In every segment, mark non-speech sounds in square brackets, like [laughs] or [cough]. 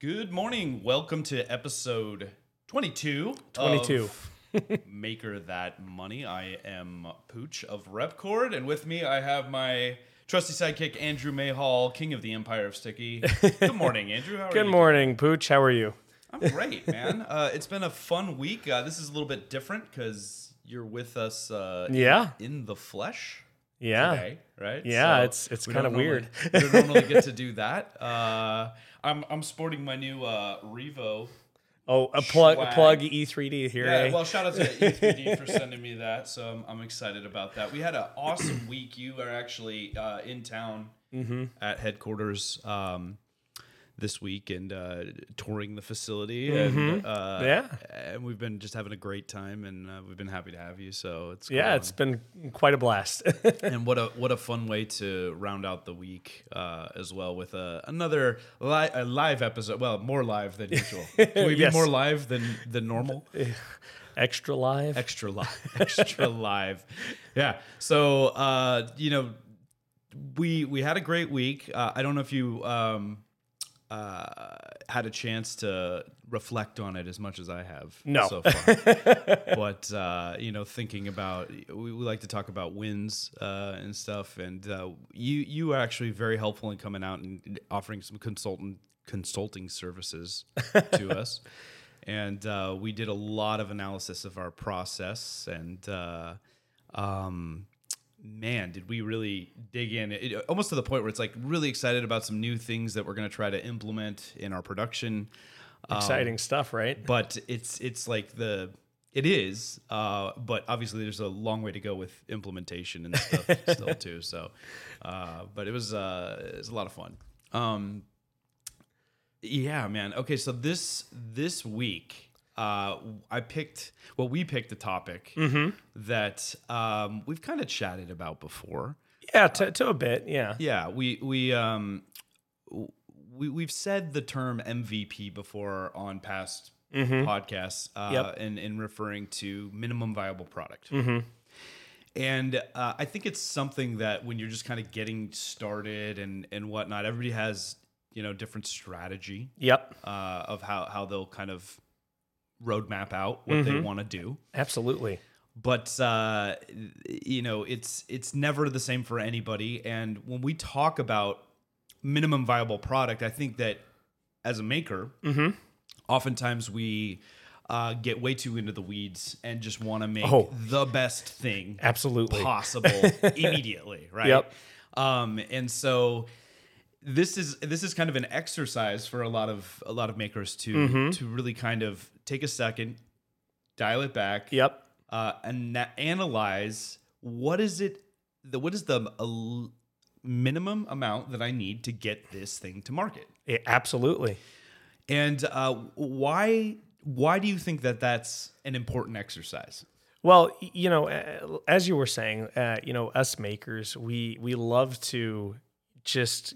Good morning. Welcome to episode 22. 22. of [laughs] Maker That Money. I am Pooch of Repkord, and with me I have my trusty sidekick, Andrew Mayhall, King of the Empire of Sticky. Good [laughs] morning, Andrew. How are Good you? morning, Pooch. How are you? I'm great, man. [laughs] Uh, it's been a fun week. Uh, this is a little bit different because you're with us uh, Yeah. in the flesh Yeah. today, right? Yeah, it's- it's we kinda normally- weird. we don't normally get to do that. Uh, I'm I'm sporting my new uh, Revo. Oh, a plug, Swag. plug E3D here. Yeah, eh? well, shout out to E3D [laughs] for sending me that. So I'm, I'm excited about that. We had an awesome week. You are actually uh, in town Mm-hmm. at headquarters um, this week and uh, touring the facility. And, uh, Mm-hmm. Yeah. and we've been just having a great time, and uh, we've been happy to have you. So it's yeah, it's been quite a blast. [laughs] and what a what a fun way to round out the week uh, as well with a, another li- a live episode. Well, more live than usual. [laughs] Can we be Yes. more live than than normal? [laughs] Extra live. extra live extra live yeah so uh you know we we had a great week uh, i don't know if you um uh had a chance to reflect on it as much as i have No. so far. [laughs] But uh you know thinking about we, we like to talk about wins uh and stuff. And uh you you are actually very helpful in coming out and offering some consultant consulting services to [laughs] us. And uh, we did a lot of analysis of our process. And uh, um, man did we really dig in it, almost to the point where it's like really excited about some new things that we're going to try to implement in our production Exciting stuff, right? but it's it's like the it is uh, but obviously there's a long way to go with implementation and stuff [laughs] still too so uh, but it was uh, it was a lot of fun um, yeah, man. Okay, so this this week, uh, I picked. Well, we picked a topic Mm-hmm. that um, we've kind of chatted about before. Yeah, to, to a bit. Yeah. Yeah, we we um we we've said the term MVP before on past podcasts, uh, Mm-hmm. Yep. in in referring to minimum viable product. Mm-hmm. And uh, I think it's something that when you're just kind of getting started and and whatnot, everybody has you know different strategy Yep. uh, of how how they'll kind of roadmap out what they want to do. Absolutely. But uh, you know, it's it's never the same for anybody. And when we talk about minimum viable product, I think that as a maker, oftentimes we uh, get way too into the weeds and just want to make Oh. the best thing Absolutely. possible [laughs] immediately, right? Yep. Um, and so this is this is kind of an exercise for a lot of a lot of makers to Mm-hmm. to really kind of take a second, dial it back, Yep. uh, and na- analyze what is it the what is the uh, minimum amount that I need to get this thing to market, Yeah, absolutely. and uh, why why do you think that that's an important exercise? Well, you know, as you were saying, uh, you know, us makers, we we love to just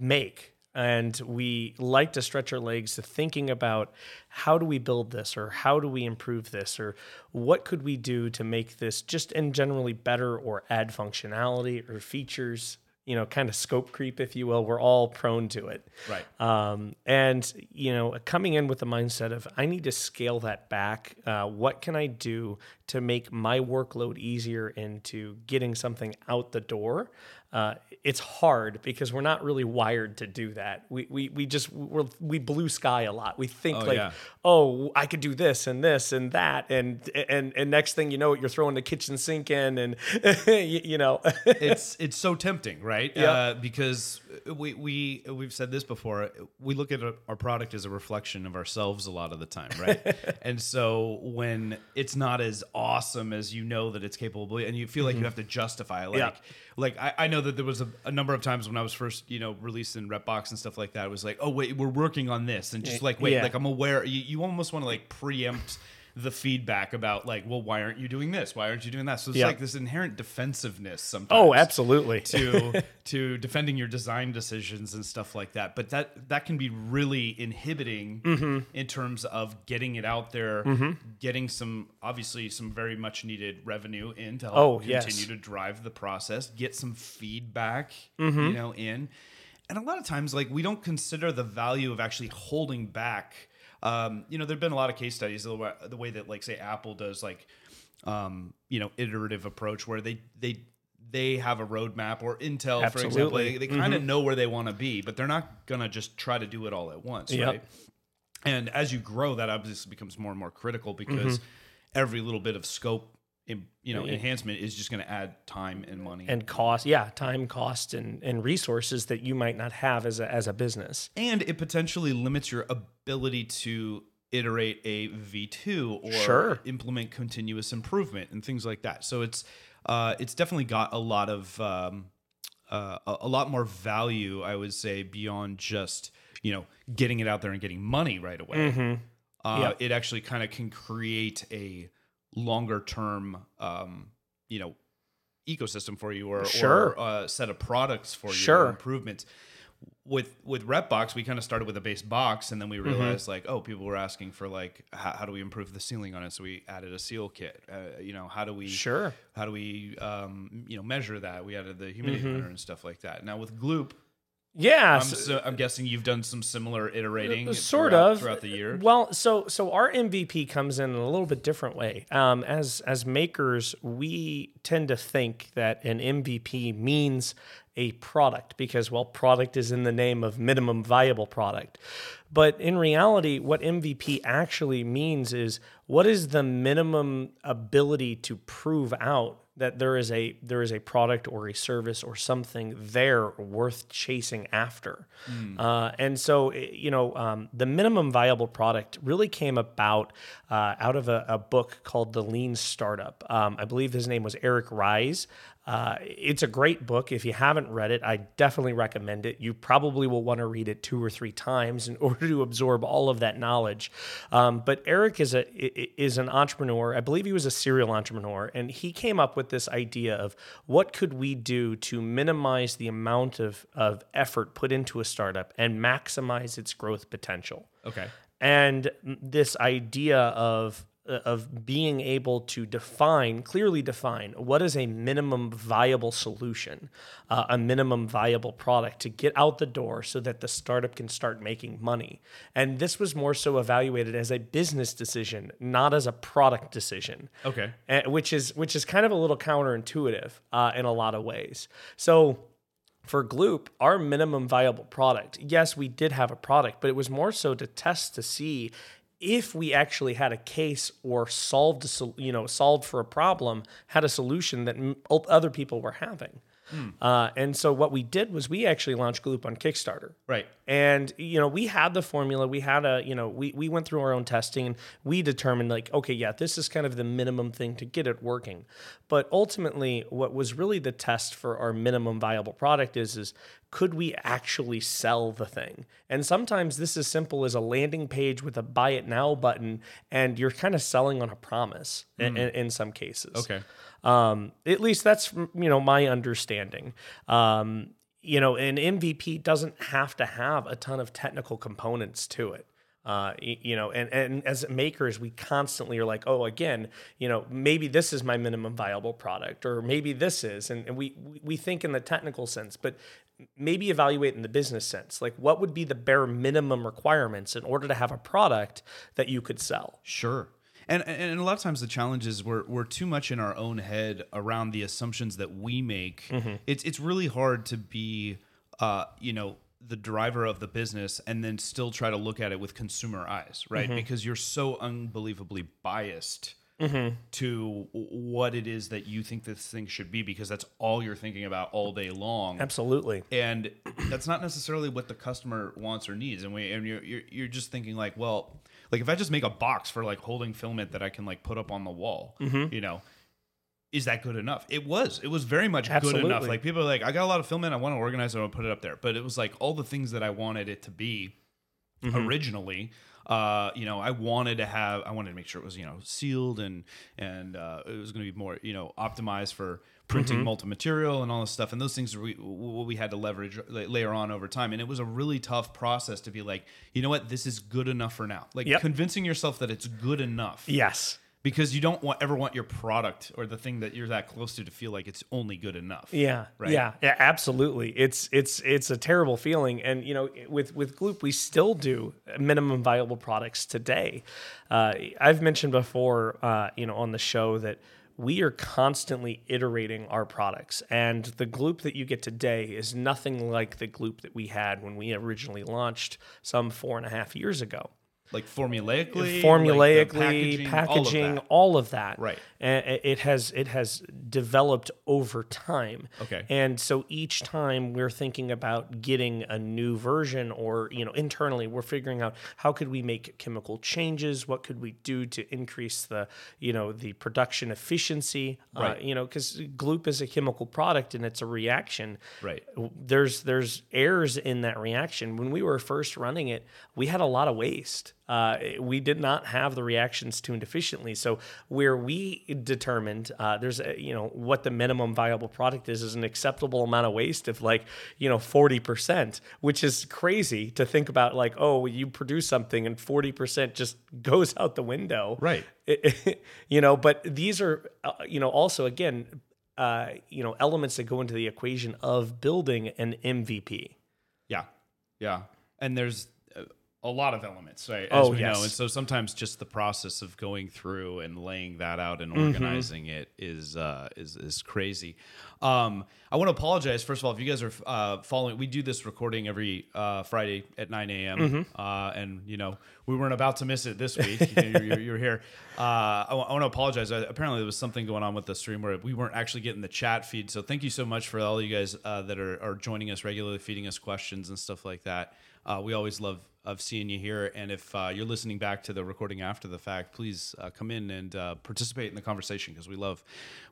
make. And we like to stretch our legs to thinking about how do we build this or how do we improve this or what could we do to make this just in generally better or add functionality or features you know kind of scope creep if you will. We're all prone to it. Right. um, and you know coming in with the mindset of i need to scale that back uh, what can i do to make my workload easier into getting something out the door uh, it's hard because we're not really wired to do that we, we, we just we're, we blue sky a lot we think Oh, like yeah. oh i could do this and this and that and and and next thing you know you're throwing the kitchen sink in and [laughs] you, know [laughs] it's it's so tempting, right? Yeah. Uh, because we we we've said this before. We look at our product as a reflection of ourselves a lot of the time, right? [laughs] and so when it's not as awesome as you know that it's capable, and you feel like you have to justify, like Yeah. like I, I know that there was a, a number of times when I was first you know released in Repbox and stuff like that. It was like, oh wait, we're working on this, and just like wait, Yeah. like I'm aware. You, you almost want to like preempt. The feedback about like, well, why aren't you doing this? Why aren't you doing that? So it's Yeah. like this inherent defensiveness sometimes oh absolutely to [laughs] to defending your design decisions and stuff like that. But that that can be really inhibiting Mm-hmm. in terms of getting it out there, getting some obviously some very much needed revenue in to help Oh, continue yes. to drive the process, get some feedback, Mm-hmm. you know, in. and a lot of times like we don't consider the value of actually holding back um, you know there've been a lot of case studies the way, the way that like say apple does like um, you know iterative approach where they they they have a roadmap or intel for example they, they kind of know where they want to be but they're not gonna just try to do it all at once Yep. right and as you grow that obviously becomes more and more critical because Mm-hmm. every little bit of scope you know enhancement is just going to add time and money and cost yeah time cost and, and resources that you might not have as a, as a business and it potentially limits your ability to iterate a v2 or Sure. implement continuous improvement and things like that so it's uh, it's definitely got a lot of um, uh, a, lot more value i would say beyond just you know getting it out there and getting money right away Mm-hmm. uh, Yep. it actually kind of can create a longer term um, you know ecosystem for you or, Sure. or uh, set of products for you Sure. improvements with with repbox we kind of started with a base box and then Mm-hmm. we realized like oh people were asking for like how, how do we improve the ceiling on it so we added a seal kit uh, you know how do we Sure. how do we um, you know measure that we added the humidity Mm-hmm. monitor and stuff like that now with gloop yeah I'm, so- I'm guessing you've done some similar iterating Uh, sort throughout, of throughout the year Well, so so our MVP comes in in a little bit different way. Um, as as makers, we tend to think that an MVP means a product because well, product is in the name of minimum viable product. But in reality, what MVP actually means is what is the minimum ability to prove out that there is a there is a product or a service or something there worth chasing after. Uh, and so, eh, you know, um, the minimum viable product really came about uh, out of a, a book called The Lean Startup. Um, I believe his name was Eric Rise. Uh, it's a great book. If you haven't read it, I definitely recommend it. You probably will want to read it two or three times in [laughs] order to absorb all of that knowledge. Um, but Eric is a is an entrepreneur. I believe he was a serial entrepreneur, and he came up with this idea of what could we do to minimize the amount of of effort put into a startup and maximize its growth potential okay and this idea of of being able to define clearly define what is a minimum viable solution uh, a minimum viable product to get out the door so that the startup can start making money. And this was more so evaluated as a business decision not as a product decision okay. uh, which is which is kind of a little counterintuitive uh, in a lot of ways. So for Gloop, our minimum viable product, yes, we did have a product, but it was more so to test to see if we actually had a case or solved a sol- you know solved for a problem, had a solution that m- other people were having. Uh, and so what we did was we actually launched Gloop on Kickstarter. right And you know, we had the formula. We had a, you know, we we went through our own testing and we determined like, okay, yeah, this is kind of the minimum thing to get it working. But ultimately, what was really the test for our minimum viable product is is could we actually sell the thing? And sometimes this is simple as a landing page with a buy it now button, and you're kind of selling on a promise in, in, in some cases. okay Um, at least that's you know my understanding. Um, you know, an MVP doesn't have to have a ton of technical components to it. Uh, you know, and, and as makers, we constantly are like, oh, again, you know, maybe this is my minimum viable product, or maybe this is, and, and we we think in the technical sense, but maybe evaluate in the business sense. Like, what would be the bare minimum requirements in order to have a product that you could sell? Sure. And, and a lot of times the challenge is we're, we're too much in our own head around the assumptions that we make. It's it's really hard to be, uh, you know, the driver of the business and then still try to look at it with consumer eyes, right? Because you're so unbelievably biased to what it is that you think this thing should be because that's all you're thinking about all day long. Absolutely. and that's not necessarily what the customer wants or needs. And we and you're, you're you're just thinking like well like if i just make a box for like holding filament that i can like put up on the wall Mm-hmm. you know is that good enough? It was. It was very much good enough. Like people are like i got a lot of filament. I want to organize it. I want to put it up there. But it was like all the things that i wanted it to be Mm-hmm. originally uh, you know, I wanted to have, I wanted to make sure it was, you know, sealed and and uh, it was going to be more, you know, optimized for printing Mm-hmm. multi-material and all this stuff. And those things we what we had to leverage la- later on over time. And it was a really tough process to be like, you know what, this is good enough for now. Like Yep. convincing yourself that it's good enough Yes. Because you don't want, ever want your product or the thing that you're that close to to feel like it's only good enough. Yeah, Right. yeah, yeah, absolutely. It's it's it's a terrible feeling, and you know, with with Gloop, we still do minimum viable products today. Uh, I've mentioned before, uh, you know, on the show that we are constantly iterating our products, and the Gloop that you get today is nothing like the Gloop that we had when we originally launched some four and a half years ago Like formulaically, like formulaically, packaging, packaging, all of that. all of that. Right. And it has it has developed over time. Okay. And so each time we're thinking about getting a new version, or you know, internally we're figuring out how could we make chemical changes, what could we do to increase the you know the production efficiency. Uh, Right. you know, because Gloop is a chemical product and it's a reaction Right. there's there's errors in that reaction. When we were first running it, we had a lot of waste. Uh, we did not have the reactions tuned efficiently. So where we determined uh, there's a, you know what the minimum viable product is is an acceptable amount of waste of like you know forty percent, which is crazy to think about. Like oh, you produce something and forty percent just [laughs] goes out the window Right. [laughs] you know but these are uh, you know also again uh, you know elements that go into the equation of building an mvp Yeah, yeah, and there's a- lot of elements, right? As Oh, we yes. know, and so sometimes just the process of going through and laying that out and Mm-hmm. organizing it is uh, is is crazy. Um, I want to apologize first of all if you guys are uh, following. We do this recording every uh, Friday at 9 a.m. Mm-hmm. Uh, and you know we weren't about to miss it this week. [laughs] you're, you're, you're here. Uh, I, want to apologize. Uh, apparently there was something going on with the stream where we weren't actually getting the chat feed. So thank you so much for all you guys uh, that are, are joining us regularly, feeding us questions and stuff like that. Uh, we always love of seeing you here. And if uh, you're listening back to the recording after the fact, please uh, come in and uh, participate in the conversation because we love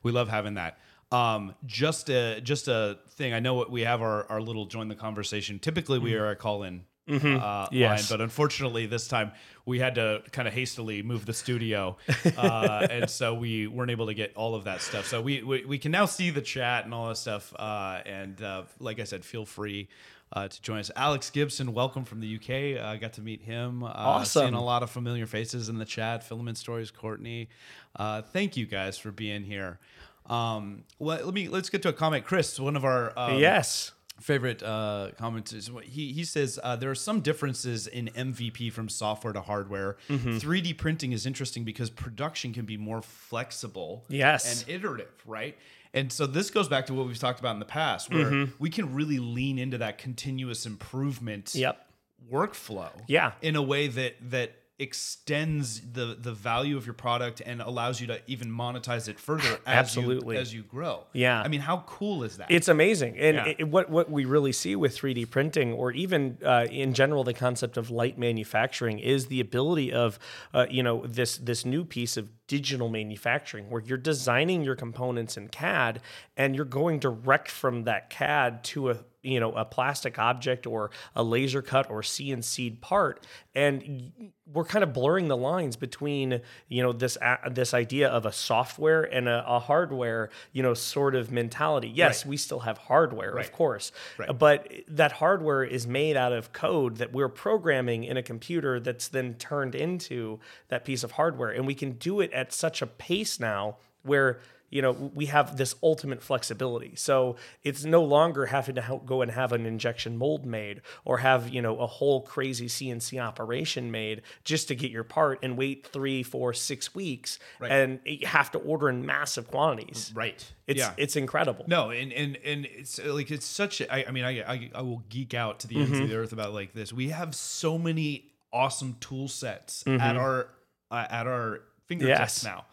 we love having that. Um, just a just a thing. I know what we have our, our little join the conversation. Typically, we are a call in uh, Yes. line, but unfortunately, this time we had to kind of hastily move the studio, [laughs] uh, and so we weren't able to get all of that stuff. So we we, we can now see the chat and all that stuff. Uh, and uh, like I said, feel free. Uh, to join us, Alex Gibson, welcome from the UK. I got to meet him. Uh, Awesome. Seeing a lot of familiar faces in the chat. Filament Stories, Courtney. Uh, thank you guys for being here. Um, let, let me let's get to a comment. Chris, one of our um, yes favorite uh, commenters. He he says uh, there are some differences in MVP from software to hardware. Mm-hmm. 3D printing is interesting because production can be more flexible, Yes. and iterative, right? And so this goes back to what we've talked about in the past, where Mm-hmm. we can really lean into that continuous improvement yep workflow, Yeah. in a way that that extends the the value of your product and allows you to even monetize it further [sighs] as Absolutely. you, as you grow. Yeah. I mean, how cool is that? It's amazing, and Yeah. it, what what we really see with 3D printing, or even uh, in general, the concept of light manufacturing, is the ability of uh, you know this this new piece of digital manufacturing, where you're designing your components in CAD, and you're going direct from that CAD to a you know a plastic object or a laser cut or CNC'd part, and we're kind of blurring the lines between you know this a- this idea of a software and a, a hardware you know sort of mentality. Yes, Right. we still have hardware, Right. of course, Right. but that hardware is made out of code that we're programming in a computer that's then turned into that piece of hardware, and we can do it at such a pace now where you know we have this ultimate flexibility so it's no longer having to go and have an injection mold made or have you know a whole crazy cnc operation made just to get your part and wait three four six weeks and you have to order in massive quantities right. it's yeah. it's incredible No, and and and it's like it's such. A, I, I mean, I, I I will geek out to the ends Mm-hmm. of the earth about like this. We have so many awesome tool sets Mm-hmm. at our uh, at our fingertips Yes. now,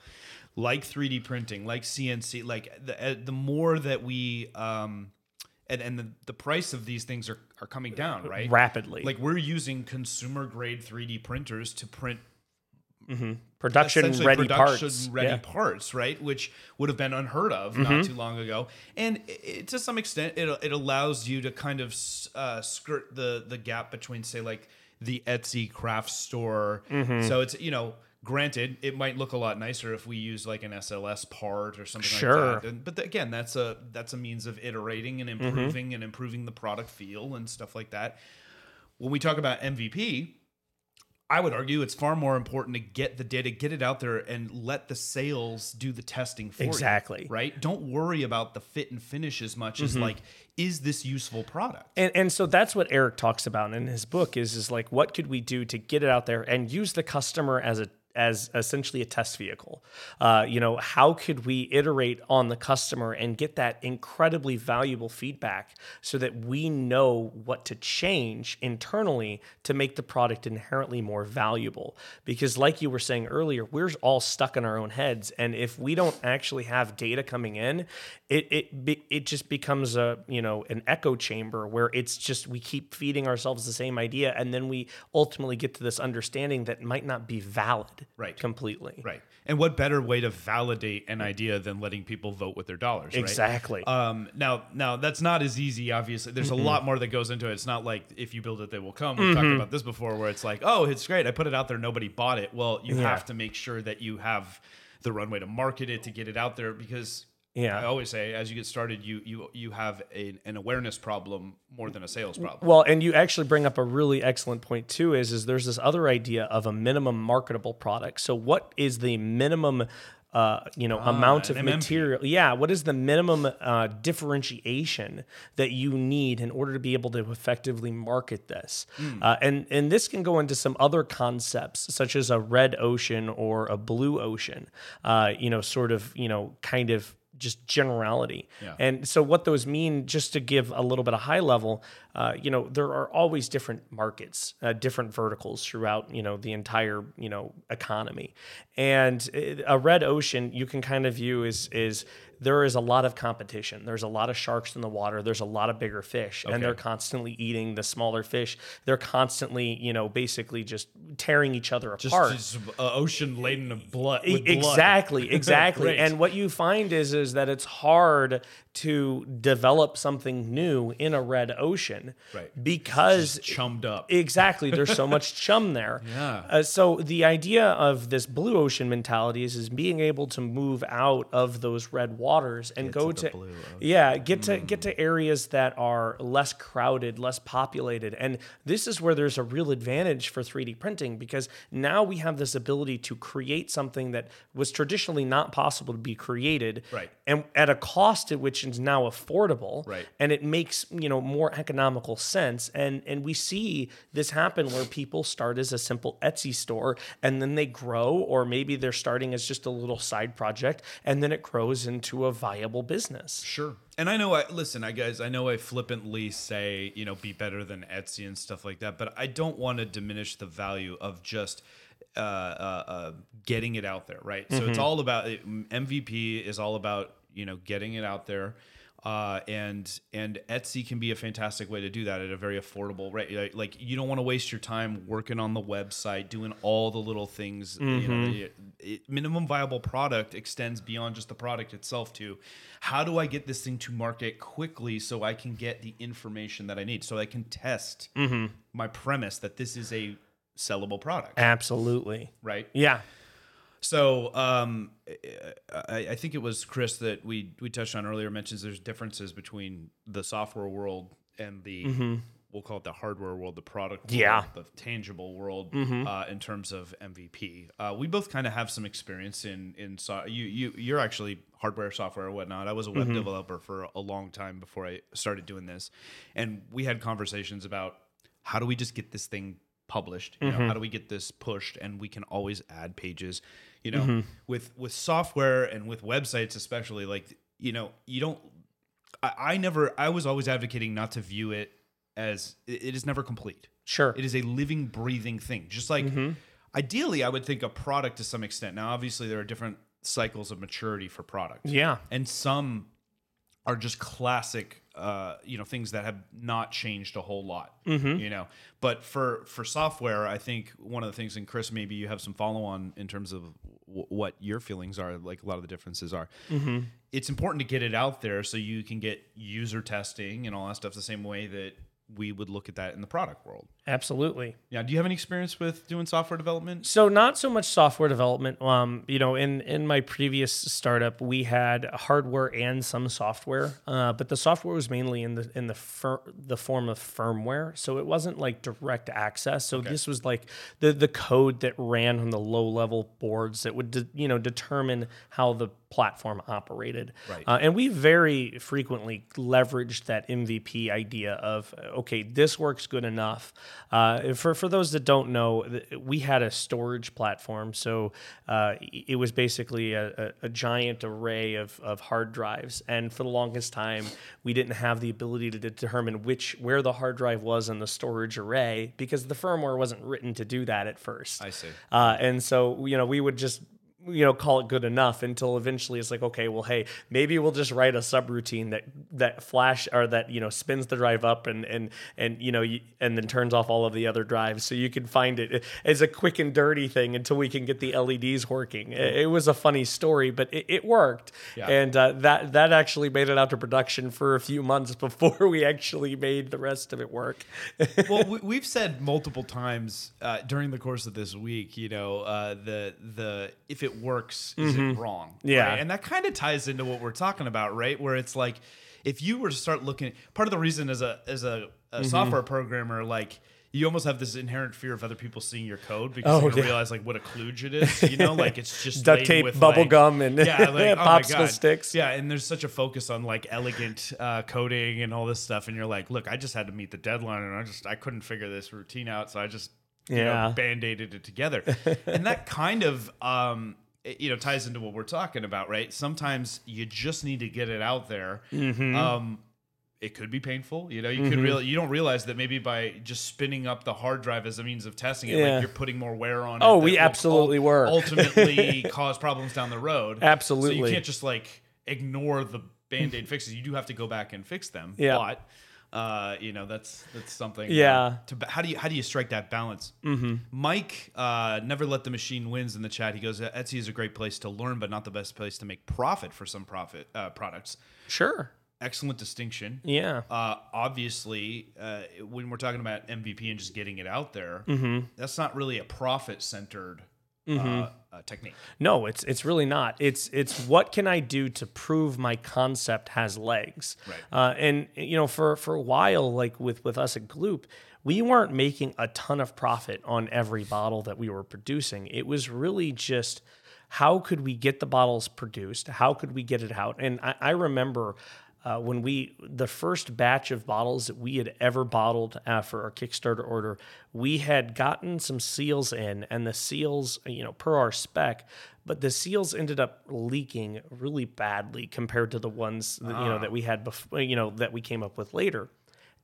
like 3D printing, like CNC. Like the uh, the more that we um, and and the, the price of these things are are coming down, right? rapidly Like we're using consumer grade 3D printers to print production ready production parts ready Yeah. Mm-hmm. parts, right? Which would have been unheard of not too long ago, and it, to some extent, it, it allows you to kind of uh, skirt the the gap between, say, like the Etsy craft store. Mm-hmm. So it's you know. Granted, it might look a lot nicer if we use like an SLS part or something Sure. like that. But again, that's a that's a means of iterating and Mm-hmm. improving and improving the product feel and stuff like that. When we talk about MVP, I would argue it's far more important to get the data, get it out there, and let the sales do the testing for Exactly. you. Right? Don't worry about the fit and finish as much as like, is this useful product? And, and so that's what Eric talks about in his book is is like what could we do to get it out there and use the customer as a as essentially a test vehicle. Uh, you know, how could we iterate on the customer and get that incredibly valuable feedback so that we know what to change internally to make the product inherently more valuable? Because, like you were saying earlier, we're all stuck in our own heads, and if we don't actually have data coming in, it it it just becomes a you know an echo chamber where it's just we keep feeding ourselves the same idea, and then we ultimately get to this understanding that might not be valid Right. completely. Right. And what better way to validate an idea than letting people vote with their dollars? right? Exactly. Um, now, now that's not as easy. Obviously, there's a lot more that goes into it. It's not like if you build it, they will come. We've talked about this before, where it's like, oh, it's great. I put it out there, nobody bought it. Well, you Yeah. have to make sure that you have the runway to market it to get it out there because. Yeah. I always say, as you get started, you you you have a, an awareness problem more than a sales problem. Well, and you actually bring up a really excellent point too. Is is there's this other idea of a minimum marketable product. So what is the minimum? Uh, you know, amount of MMP. material. Yeah, what is the minimum uh, differentiation that you need in order to be able to effectively market this? Uh, and and this can go into some other concepts such as a red ocean or a blue ocean. Uh, you know, sort of you know, kind of just generality. Yeah. And so what those mean, just to give a little bit of high level, uh, you know, there are always different markets, uh, different verticals throughout, you know, the entire, you know, economy. And uh, a red ocean you can kind of view is is there is a lot of competition. There's a lot of sharks in the water. There's a lot of bigger fish, and they're constantly eating the smaller fish. They're constantly, you know, basically just tearing each other just, apart. just uh, ocean laden of blood. With blood. Exactly, [laughs] exactly. And what you find is is that it's hard to develop something new in a red ocean, Right. Because chummed up. exactly, there's so much [laughs] chum there. Yeah. Uh, so the idea of this blue ocean mentality is is being able to move out of those red waters and go to to, yeah, get to get to areas that are less crowded, less populated. And this is where there's a real advantage for 3D printing because now we have this ability to create something that was traditionally not possible to be created. Right. And at a cost at which is now affordable. Right. And it makes, you know, more economical sense. And and we see this happen where people start as a simple Etsy store and then they grow, or maybe they're starting as just a little side project, and then it grows into a viable business. Sure. And I know I listen, I guys, I know I flippantly say, you know, be better than Etsy and stuff like that, but I don't want to diminish the value of just uh, uh, uh, getting it out there, right? So it's all about MVP is all about you know getting it out there. Uh, and and Etsy can be a fantastic way to do that at a very affordable rate. Like, you don't want to waste your time working on the website, doing all the little things. You know, it- it- minimum viable product extends beyond just the product itself to how do I get this thing to market quickly so I can get the information that I need, so I can test my premise that this is a sellable product, Absolutely. right? Yeah. So um, I, I think it was Chris that we we touched on earlier. Mentions there's differences between the software world and the we'll call it the hardware world, the product, world, Yeah. the tangible world uh, in terms of MVP. Uh, we both kind of have some experience in in so, you you you're actually hardware, software, or whatnot. I was a web developer for a long time before I started doing this, and we had conversations about how do we just get this thing published you know how do we get this pushed and we can always add pages you know mm-hmm. with with software and with websites especially like you know you don't I, I never i was always advocating not to view it as it it is never complete. Sure. it is a living breathing thing. Just like mm-hmm. ideally i would think a product to some extent. Now obviously there are different cycles of maturity for product. Yeah. and some are just classic uh, you know things that have not changed a whole lot you know. But for for software i think one of the things and chris maybe you have some follow on in terms of w- what your feelings are like a lot of the differences are. It's important to get it out there so you can get user testing and all that stuff the same way that we would look at that in the product world Absolutely. Yeah. Do you have any experience with doing software development? So not so much software development. Um, you know, in in my previous startup, we had hardware and some software, uh, but the software was mainly in the in the fir- the form of firmware. So it wasn't like direct access. So this was like the the code that ran on the low level boards that would de- you know determine how the platform operated. Right. Uh, and we very frequently leveraged that MVP idea of okay, this works good enough. Uh, for for those that don't know, we had a storage platform, so uh, it was basically a, a, a giant array of, of hard drives. And for the longest time, we didn't have the ability to determine which where the hard drive was in the storage array because the firmware wasn't written to do that at first. I see. Uh, and so, you know, we would just, you know, call it good enough until eventually it's like, okay, well, hey, maybe we'll just write a subroutine that that flash or that you know spins the drive up and and and you know and then turns off all of the other drives, so you can find it as a quick and dirty thing until we can get the LEDs working. It, it was a funny story, but it, it worked, Yeah. and uh, that that actually made it out to production for a few months [laughs] before we actually made the rest of it work. [laughs] well, we, we've said multiple times uh, during the course of this week, you know, uh, the the if it works, is it wrong? Yeah. right? and that kind of ties into what we're talking about, right? Where it's like, if you were to start looking, part of the reason as a as a, a software programmer, like. You almost have this inherent fear of other people seeing your code because Oh, you're yeah. realize like what a kludge it is. You know, like it's just Duct tape, with, bubble like- gum, and yeah, like, [laughs] oh popsicle sticks. Yeah, and there's such a focus on like elegant uh, coding and all this stuff, and you're like, look, I just had to meet the deadline, and I just I couldn't figure this routine out, so I just you Yeah. know, band-aided it together, and that kind of um, it, you know ties into what we're talking about, right? Sometimes you just need to get it out there. Mm-hmm. Um, it could be painful, you know. You could real you don't realize that maybe by just spinning up the hard drive as a means of testing it, Yeah. like you're putting more wear on. Oh, it we absolutely ul- were. [laughs] ultimately cause problems down the road. So Absolutely. you can't just like ignore the band-aid fixes. You do have to go back and fix them. Yeah. But uh, you know, that's that's something. Yeah. to how do you how do you strike that balance? Mm-hmm. Mike, uh, never let the machine wins in the chat. He goes, Etsy is a great place to learn, but not the best place to make profit for some profit uh, products. Sure. Excellent distinction. Yeah. Uh, obviously, uh, when we're talking about MVP and just getting it out there, Mm-hmm. that's not really a profit centered uh, uh, technique. No, it's it's really not. It's it's what can I do to prove my concept has legs. Right. Uh, and you know, for for a while, like with with us at Gloop, we weren't making a ton of profit on every bottle that we were producing. It was really just how could we get the bottles produced? How could we get it out? And I, I remember. Uh, when we the first batch of bottles that we had ever bottled uh, for our Kickstarter order, we had gotten some seals in, and the seals, you know, per our spec, but the seals ended up leaking really badly compared to the ones that, you know that we had before, you know, that we came up with later.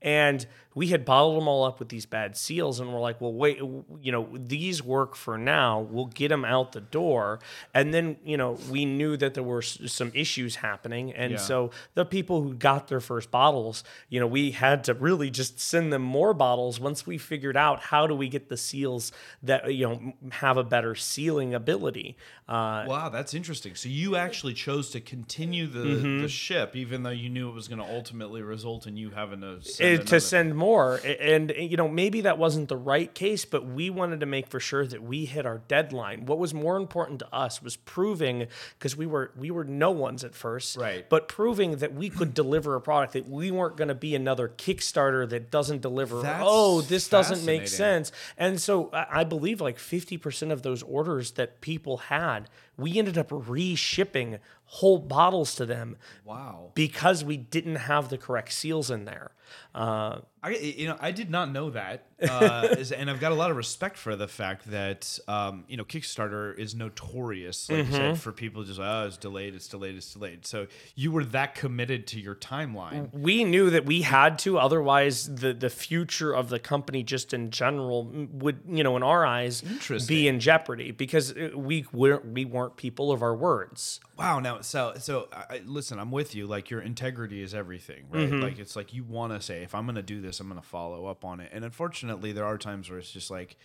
And we had bottled them all up with these bad seals, and we're like, well, wait, you know, these work for now. We'll get them out the door. And then, you know, we knew that there were some issues happening. And Yeah. so the people who got their first bottles, you know, we had to really just send them more bottles once we figured out how do we get the seals that, you know, have a better sealing ability. Uh, Wow, that's interesting. So you actually chose to continue the, Mm-hmm. the ship, even though you knew it was going to ultimately result in you having to send to send more. And eh, you know maybe that wasn't the right case but we wanted to make for sure that we hit our deadline. What was more important to us was proving because we were we were no ones at first Right. but proving that we could deliver a product that we weren't going to be another kickstarter that doesn't deliver. That's oh this doesn't make sense. And so I I believe like 50% of those orders that people had we ended up reshipping whole bottles to them Wow. because we didn't have the correct seals in there uh, I you know I did not know that, [laughs] uh, and I've got a lot of respect for the fact that um, you know Kickstarter is notorious, like Mm-hmm. said, for people just like oh it's delayed, it's delayed, it's delayed. So you were that committed to your timeline. we knew that we had to otherwise the the future of the company just in general would you know in our eyes be in jeopardy because uh, we weren't we weren't people of our words Wow. Now, so so I, I- listen, I'm with you. Like your integrity is everything, right? Mm-hmm. Like it's like you want to say, if I'm going to do this, I'm going to follow up on it. And unfortunately, there are times where it's just like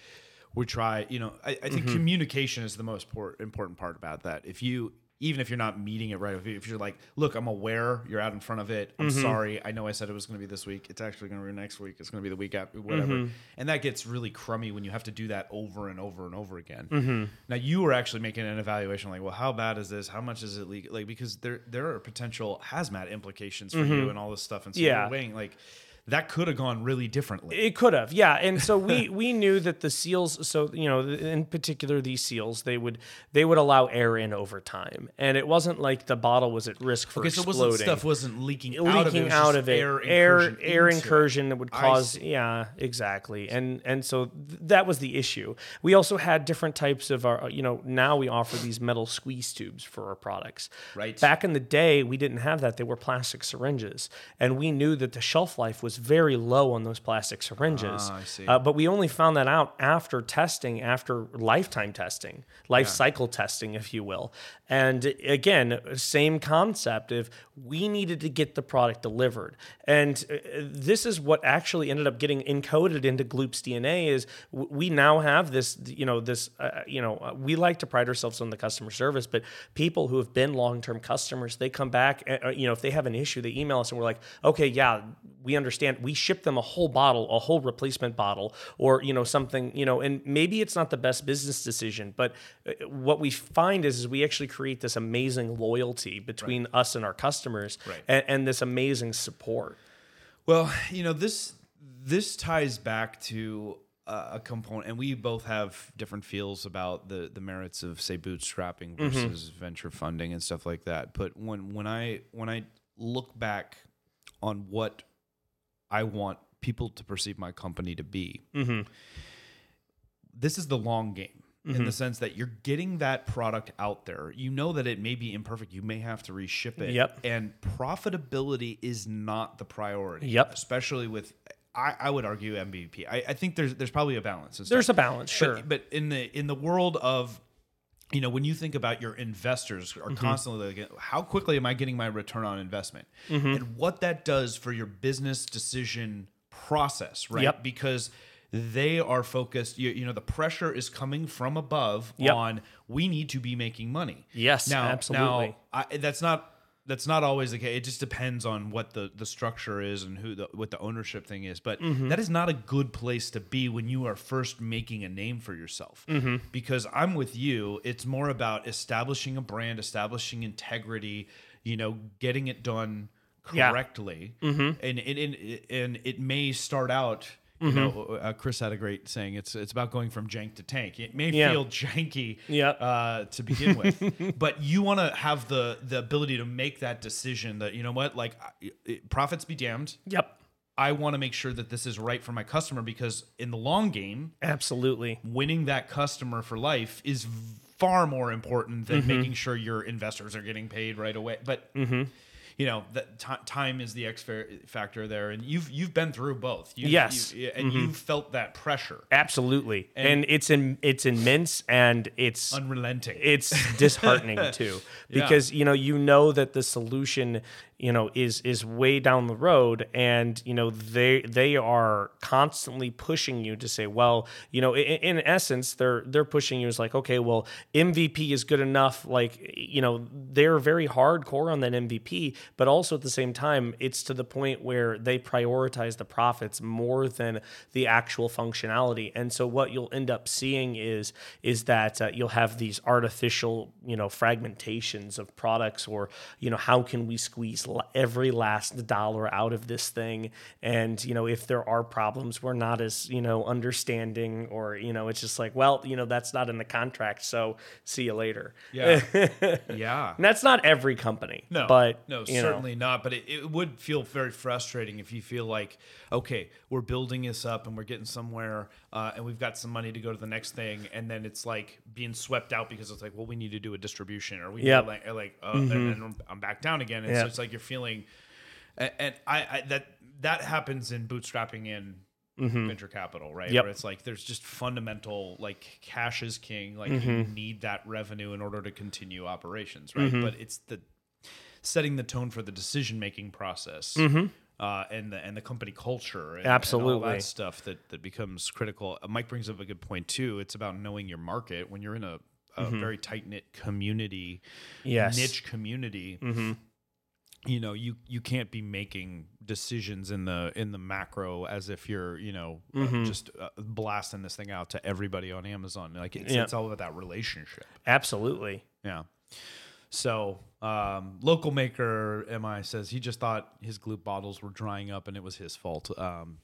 we try. You know, I, I think Mm-hmm. communication is the most important part about that. If you even if you're not meeting it right, if you- if you're like, look, I'm aware you're out in front of it. I'm Mm-hmm. sorry. I know I said it was going to be this week. It's actually going to be next week. It's going to be the week after, whatever. Mm-hmm. And that gets really crummy when you have to do that over and over and over again. Mm-hmm. Now you were actually making an evaluation, like, well, how bad is this? How much is it legal? Like, because there there are potential hazmat implications for you and all this stuff, and so Mm-hmm. Yeah. you're weighing like that could have gone really differently. It could have, yeah. And so we [laughs] we knew that the seals. So you know, in particular, these seals they would they would allow air in over time, and it wasn't like the bottle was at risk for because it exploding. wasn't stuff wasn't leaking, out of it. leaking out of it, air air incursion, air into incursion that would cause, yeah, exactly, and and so th- that was the issue. We also had different types of our, you know, now we offer these metal squeeze tubes for our products. Right. Back in the day, we didn't have that; they were plastic syringes, and we knew that the shelf life was very low on those plastic syringes. Ah, I see. Uh, but we only found that out after testing, after lifetime testing, life cycle testing, if you will. And again, same concept of we needed to get the product delivered. And uh, this is what actually ended up getting encoded into Gloop's DNA is we now have this, you know, this, uh, you know, uh, we like to pride ourselves on the customer service, but people who have been long-term customers, they come back, uh, you know, if they have an issue, they email us and we're like, okay, yeah, we understand. We ship them a whole bottle, a whole replacement bottle, or you know something, you know, and maybe it's not the best business decision, but uh, what we find is, is we actually create this amazing loyalty between us and our customers, Right. and, and this amazing support. Well, you know this this ties back to a component, and we both have different feels about the the merits of say bootstrapping versus venture funding and stuff like that. But when when I when I look back on what I want people to perceive my company to be, mm-hmm. this is the long game. In the mm-hmm. sense that you're getting that product out there, you know that it may be imperfect. You may have to reship it. Yep. And profitability is not the priority. Yep. Especially with, I, I would argue MVP. I, I think there's there's probably a balance. There's a balance, sure. But, but in the in the world of you know when you think about your investors Mm-hmm. are constantly like how quickly am i getting my return on investment Mm-hmm. and what that does for your business decision process right Yep. because they are focused you, you know the pressure is coming from above Yep. on we need to be making money Yes, now absolutely. now I, that's not that's not always the case. It just depends on what the, the structure is and who the what the ownership thing is. But Mm-hmm. that is not a good place to be when you are first making a name for yourself. Mm-hmm. Because I'm with you. It's more about establishing a brand, establishing integrity. You know, getting it done Yeah. correctly. And, and and and it may start out. You know, uh, Chris had a great saying. It's it's about going from jank to tank. It may Yeah. feel janky Yep. uh, to begin with, [laughs] but you want to have the the ability to make that decision. That you know what, like it, profits be damned. Yep, I want to make sure that this is right for my customer because in the long game, absolutely. winning that customer for life is far more important than Mm-hmm. making sure your investors are getting paid right away. But Mm-hmm. You know, that ti time is the X factor there, and you've you've been through both. You've, Yes. Mm-hmm. you- and you've felt that pressure, Absolutely, and, it's in it's immense, and it's unrelenting. it's disheartening [laughs] too because you know you know that the solution you know is is way down the road and you know they they are constantly pushing you to say well you know in, in essence they're they're pushing you as like okay well MVP is good enough like you know they're very hardcore on that MVP but also at the same time it's to the point where they prioritize the profits more than the actual functionality. And so what you'll end up seeing is is that uh, you'll have these artificial you know fragmentations of products or you know how can we squeeze every last dollar out of this thing. And you know if there are problems we're not as you know understanding or you know it's just like well you know that's not in the contract so see you later. Yeah, [laughs] yeah. and that's not every company No, but no, you know, certainly not. But it, it would feel very frustrating if you feel like, okay, we're building this up and we're getting somewhere, uh, and we've got some money to go to the next thing, and then it's like being swept out because it's like, well, we need to do a distribution, or we Yep. need to like, like uh, and then I'm back down again, and so it's like you're feeling, and, I, I that that happens in bootstrapping in. Mm-hmm. Venture capital, right? Yep. Where it's like there's just fundamental, like cash is king. Like you mm-hmm. need that revenue in order to continue operations, right? Mm-hmm. But it's the setting the tone for the decision making process uh, and the and the company culture and, and all Absolutely. that stuff that that becomes critical. Uh, Mike brings up a good point too. It's about knowing your market when you're in a a very tight knit community, Yes. niche community. You know, you you can't be making decisions in the in the macro as if you're you know uh, just uh, blasting this thing out to everybody on Amazon. Like it's Yeah. it's all about that relationship. Absolutely. Yeah. So, um, local maker Mi says he just thought his glue bottles were drying up and it was his fault. Um,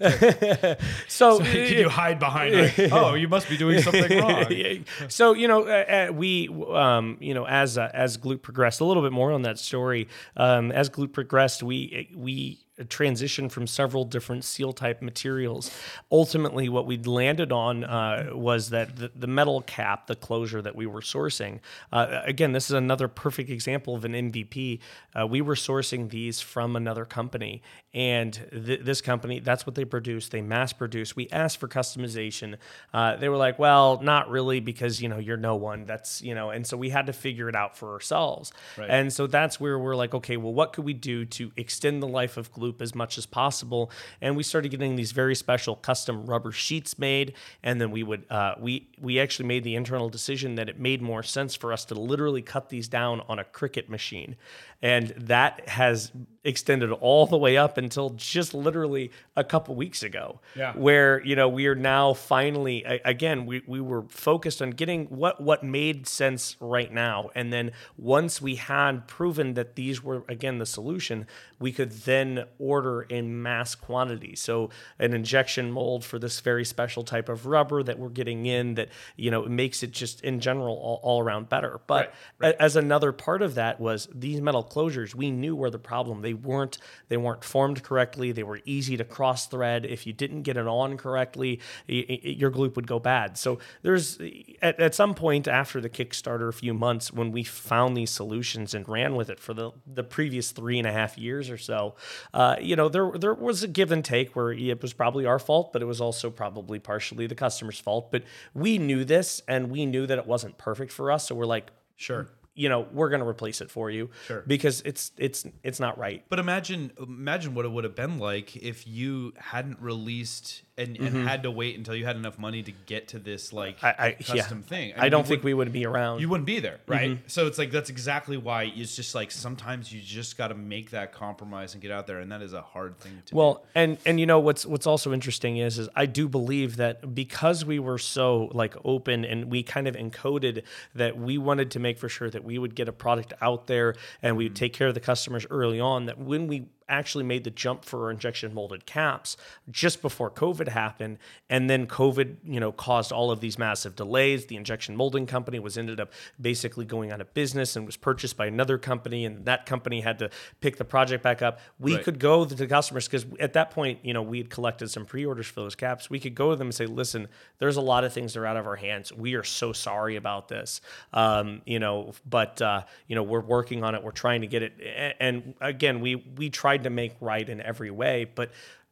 [laughs] So, can you hide behind? Like, [laughs] oh, you must be doing something wrong. [laughs] So you know uh, we um, you know as uh, as Gloop progressed a little bit more on that story um, as Gloop progressed we we transitioned from several different seal type materials. Ultimately what we landed on uh, was that the, the metal cap the closure that we were sourcing uh, again this is another perfect example of an mvp uh, we were sourcing these from another company and th- this company that's what they produce they mass produce. We asked for customization. Uh, they were like well not really because you know you're no one. That's you know and so we had to figure it out for ourselves. And so that's where we're like okay well what could we do to extend the life of gloop as much as possible. And we started getting these very special custom rubber sheets made. And then we would uh, we we actually made the internal decision that it made more sense for us to literally cut these down on a Cricut machine and that has extended all the way up until just literally a couple weeks ago Yeah. where you know we are now finally again we, we were focused on getting what what made sense right now. And then once we had proven that these were again the solution we could then order in mass quantity. So an injection mold for this very special type of rubber that we're getting in that you know makes it just in general all, all around better. But a- as another part of that was these metal closures we knew were the problem they weren't they weren't formed correctly they were easy to cross thread. If you didn't get it on correctly y- y- your gloop would go bad. So there's at, at some point after the kickstarter a few months when we found these solutions and ran with it for the the previous three and a half years or so uh, you know there there was a give and take where it was probably our fault but it was also probably partially the customer's fault. But we knew this and we knew that it wasn't perfect for us. So we're like Sure. You know we're going to replace it for you Sure. because it's it's it's not right But imagine, imagine what it would have been like if you hadn't released and, and had to wait until you had enough money to get to this like Mm-hmm. I, I custom yeah. thing. I, mean, don't think we would be around you wouldn't be there, right? Mm-hmm. So it's like that's exactly why it's just like sometimes you just got to make that compromise and get out there, and that is a hard thing to. do. Well, and and you know what's what's also interesting is is I do believe that because we were so like open and we kind of encoded that we wanted to make for sure that we would get a product out there and we would take care of the customers early on that when we actually made the jump for injection molded caps just before COVID happened. And then COVID, you know, caused all of these massive delays. The injection molding company was ended up basically going out of business and was purchased by another company. And that company had to pick the project back up. We Right. could go to the customers because at that point, you know, we had collected some pre-orders for those caps. We could go to them and say, listen, there's a lot of things that are out of our hands. We are so sorry about this. Um, you know, but uh, you know, we're working on it. We're trying to get it. And again, we we tried to make right in every way, but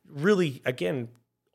really, again,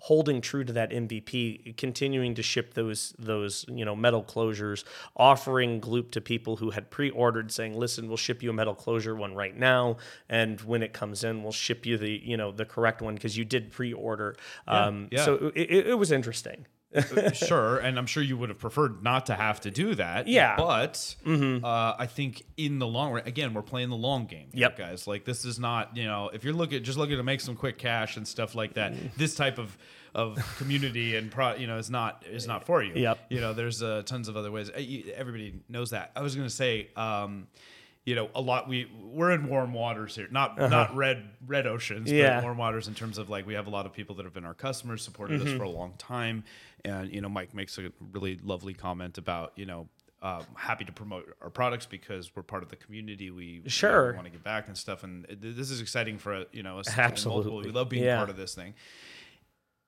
holding true to that MVP, continuing to ship those those you know metal closures, offering Gloop to people who had pre-ordered, saying, "Listen, we'll ship you a metal closure one right now, and when it comes in, we'll ship you the you know the correct one because you did pre-order." um, yeah. So it, it was interesting. [laughs] sure, and I'm sure you would have preferred not to have to do that. Yeah. Mm-hmm. but uh, I think in the long run, again, we're playing the long game, Yep. guys. Like this is not, you know, if you're looking just looking to make some quick cash and stuff like that, Mm-hmm. this type of of community and pro, you know, is not is not for you. Yep. You know, there's uh, tons of other ways. Uh, Everybody knows that. I was gonna say. Um, you know, a lot. We we're in warm waters here, not not red red oceans, Uh-huh. Yeah. but warm waters in terms of like we have a lot of people that have been our customers, supported Mm-hmm. us for a long time, and you know, Mike makes a really lovely comment about you know. Um, happy to promote our products because we're part of the community. We Sure. want to give back and stuff, and this is exciting for you know us. Absolutely. multiple- We love being Yeah. part of this thing,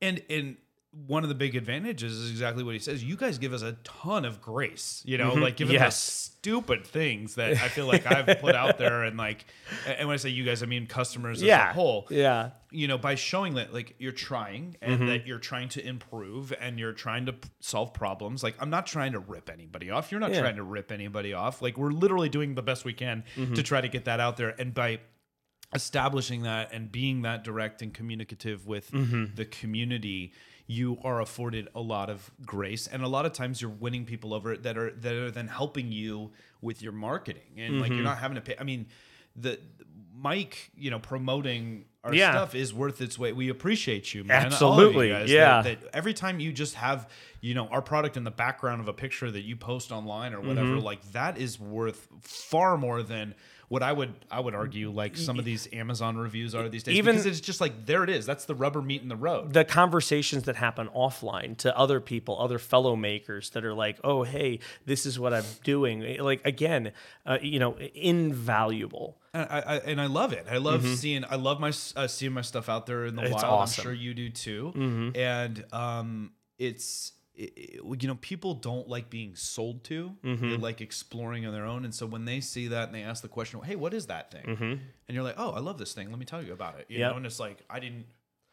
and and one of the big advantages is exactly what he says. You guys give us a ton of grace, you know, mm-hmm. like giving Mm-hmm. Yes. us stupid things that I feel like I've put out there, and like, and when I say you guys, I mean customers as a whole. Yeah. You know, by showing that like you're trying and mm-hmm. that you're trying to improve and you're trying to p- solve problems. Like I'm not trying to rip anybody off. You're not Yeah. trying to rip anybody off. Like we're literally doing the best we can mm-hmm. to try to get that out there, and by establishing that and being that direct and communicative with the community you are afforded a lot of grace and a lot of times you're winning people over that are that are then helping you with your marketing and like you're not having to pay i mean the mike you know promoting our Yeah. stuff is worth its weight we appreciate you man of you Absolutely, guys, yeah. that, that every time you just have you know our product in the background of a picture that you post online or whatever Mm-hmm. like that is worth far more than what I would I would argue like some of these Amazon reviews are these days Even- because it's just like there it is that's the rubber meat in the road the conversations that happen offline to other people, other fellow makers that are like, "Oh, hey, this is what I'm doing." Like again, uh, you know, invaluable. and I, I and I love it I love seeing I love my uh, seeing my stuff out there in the Mm-hmm. It's wild awesome. Mm-hmm. I'm sure you do too and um it's it, it- you know people don't like being sold to Mm-hmm. they like exploring on their own and so when they see that and they ask the question hey what is that thing and you're like oh i love this thing let me tell you about it you Mm-hmm. Yep. know and it's like i didn't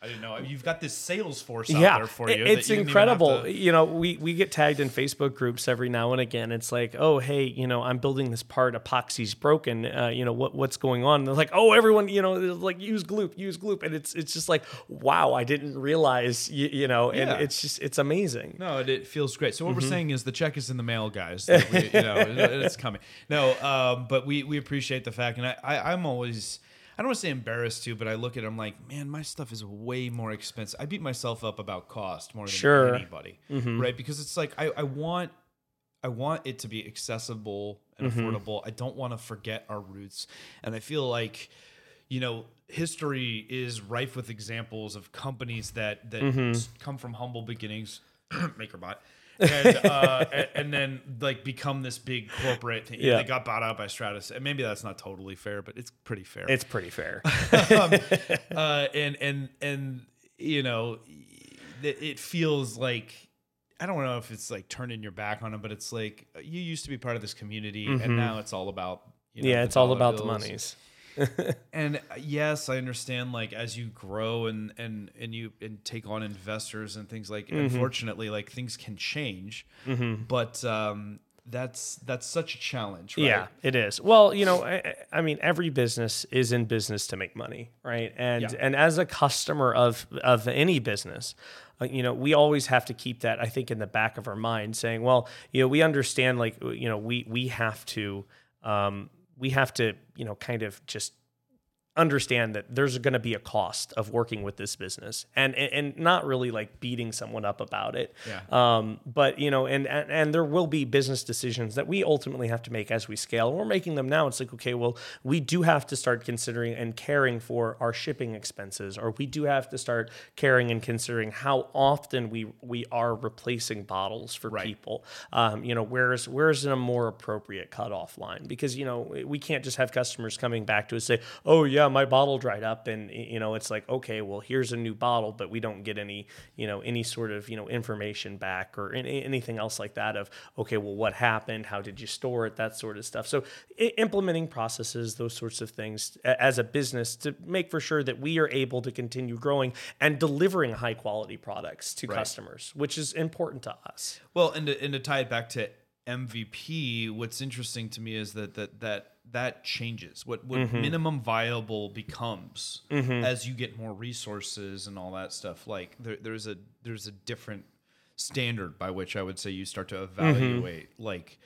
i didn't know you've got this sales force out yeah, there for you it's you didn't even have incredible. to- You know, we we get tagged in Facebook groups every now and again. It's like, oh, hey, you know, I'm building this part, epoxy's broken. Uh, you know, what what's going on? And they're like, oh, everyone, you know, like use Gloop, use Gloop, and it's it's just like, wow, I didn't realize, you, you know, and Yeah. it's just it's amazing. No, it, it feels great. So what Mm-hmm. we're saying is the check is in the mail, guys. [laughs] We- you know, it's coming. No, um, but we we appreciate the fact, and I, I I'm always. I don't want to say embarrassed too, but I look at it, I'm like, man, my stuff is way more expensive. I beat myself up about cost more than Sure. Mm-hmm. anybody, right? Because it's like I, I want I want it to be accessible and Mm-hmm. affordable. I don't want to forget our roots. And I feel like, you know, history is rife with examples of companies that that Mm-hmm. come from humble beginnings, [clears throat] MakerBot. And, uh, and and then like become this big corporate thing. Yeah. They got bought out by Stratasys. And maybe that's not totally fair, but it's pretty fair It's pretty fair. [laughs] uh, and and and you know, it, feels like I don't know if it's like turning your back on them, but it's like you used to be part of this community, and now it's all about you know, Mm-hmm. yeah, it's all about the monies. [laughs] And uh, yes, I understand. Like as you grow and and and you and take on investors and things like, Mm-hmm. unfortunately, like things can change. But um, that's that's such a challenge. Right? Yeah, it is. Well, you know, I, I mean, every business is in business to make money, right? And Yeah. and as a customer of of any business, uh, you know, we always have to keep that I think in the back of our mind, saying, well, you know, we understand, like, you know, we we have to um, we have to, you know, kind of just understand that there's going to be a cost of working with this business and, and and not really like beating someone up about it. Yeah. um but you know and, and and there will be business decisions that we ultimately have to make as we scale. And we're making them now. It's like okay well we do have to start considering and caring for our shipping expenses or we do have to start caring and considering how often we we are replacing bottles for Right. people. Um you know where's where's a more appropriate cutoff line? Because you know we can't just have customers coming back to us say oh yeah my bottle dried up and you know it's like okay well here's a new bottle but we don't get any you know any sort of you know information back or any, anything else like that of okay well what happened? How did you store it? That sort of stuff. So I- implementing processes those sorts of things a- as a business to make for sure that we are able to continue growing and delivering high quality products to customers which is important to us. Well, and to, and to tie it back to MVP, what's interesting to me is that that that that changes. What what Mm-hmm. minimum viable becomes as you get more resources and all that stuff. Like there, there's a there's a different standard by which I would say you start to Mm-hmm. evaluate. Like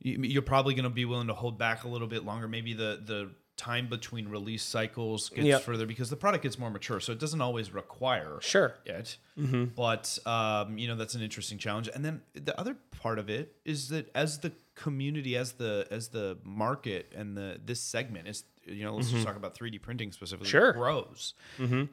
you're probably going to be willing to hold back a little bit longer. Maybe the the time between release cycles gets Yep. further because the product gets more mature, so it doesn't always require sure it. But um, you know that's an interesting challenge. And then the other part of it is that as the community, as the as the market and the this segment is, you know, let's just talk about 3D printing specifically. Sure. grows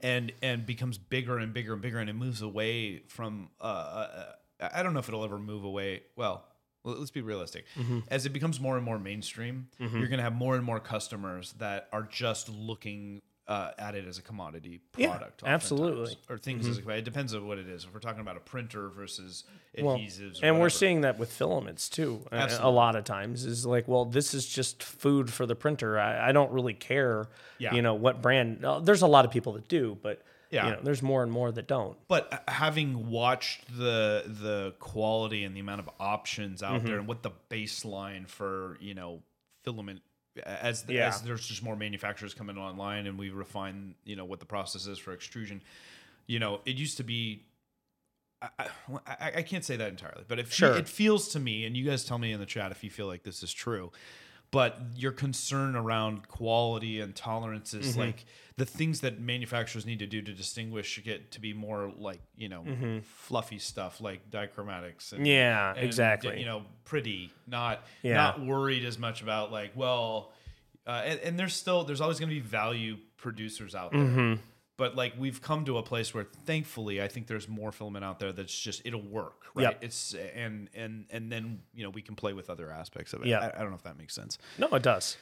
and and becomes bigger and bigger and bigger, and it moves away from. Uh, uh, I don't know if it'll ever move away. Well. Well, Let's be realistic. As it becomes more and more mainstream, you're going to have more and more customers that are just looking uh, at it as a commodity product. Yeah, absolutely. or things as a it depends on what it is. If we're talking about a printer versus Well, adhesives, and we're seeing that with filaments too. a- A lot of times is like, well, this is just food for the printer. I, I don't really care, Yeah. you know, what brand. uh, There's a lot of people that do, but Yeah. you know, there's more and more that don't. But uh, having watched the the quality and the amount of options out Mm-hmm. there, and what the baseline for you know filament as the, Yeah. as there's just more manufacturers coming online, and we refine you know what the process is for extrusion. You know, it used to be I, I, I can't say that entirely, but it, fe- Sure. it feels to me, and you guys tell me in the chat if you feel like this is true, but your concern around quality and tolerances, Mm-hmm. like the things that manufacturers need to do to distinguish get to be more like, you know, fluffy stuff like dichromatics. And, Mm-hmm. Yeah, and, exactly. You know, pretty, not, Yeah. not worried as much about like, well, uh, and, and there's still, there's always going to be value producers out there Mm-hmm. but like we've come to a place where thankfully i think there's more filament out there that's just it'll work right Yep. it's and and and then you know we can play with other aspects of it Yeah. I, I don't know if that makes sense No, it does.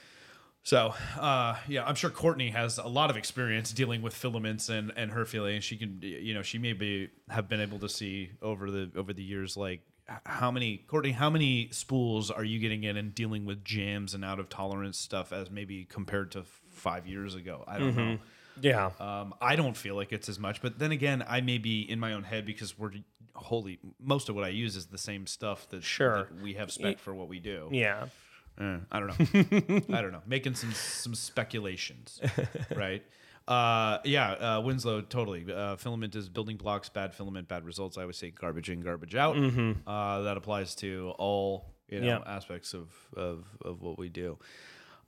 So uh yeah i'm sure courtney has a lot of experience dealing with filaments and and her feeling she can you know she may be have been able to see over the over the years like how many courtney how many spools are you getting in and dealing with jams and out of tolerance stuff as maybe compared to five years ago i don't know Yeah. um, I don't feel like it's as much, but then again, I may be in my own head because we're holy. Most of what I use is the same stuff that, Sure. that we have spec for what we do. yeah. Eh, I don't know. [laughs] I don't know. Making some some speculations, [laughs] right? Uh, yeah, uh, Winslow totally. Uh, filament is building blocks. Bad filament, bad results. I always say garbage in, garbage out. Uh, that applies to all you know Mm-hmm. Yeah. aspects of, of of what we do.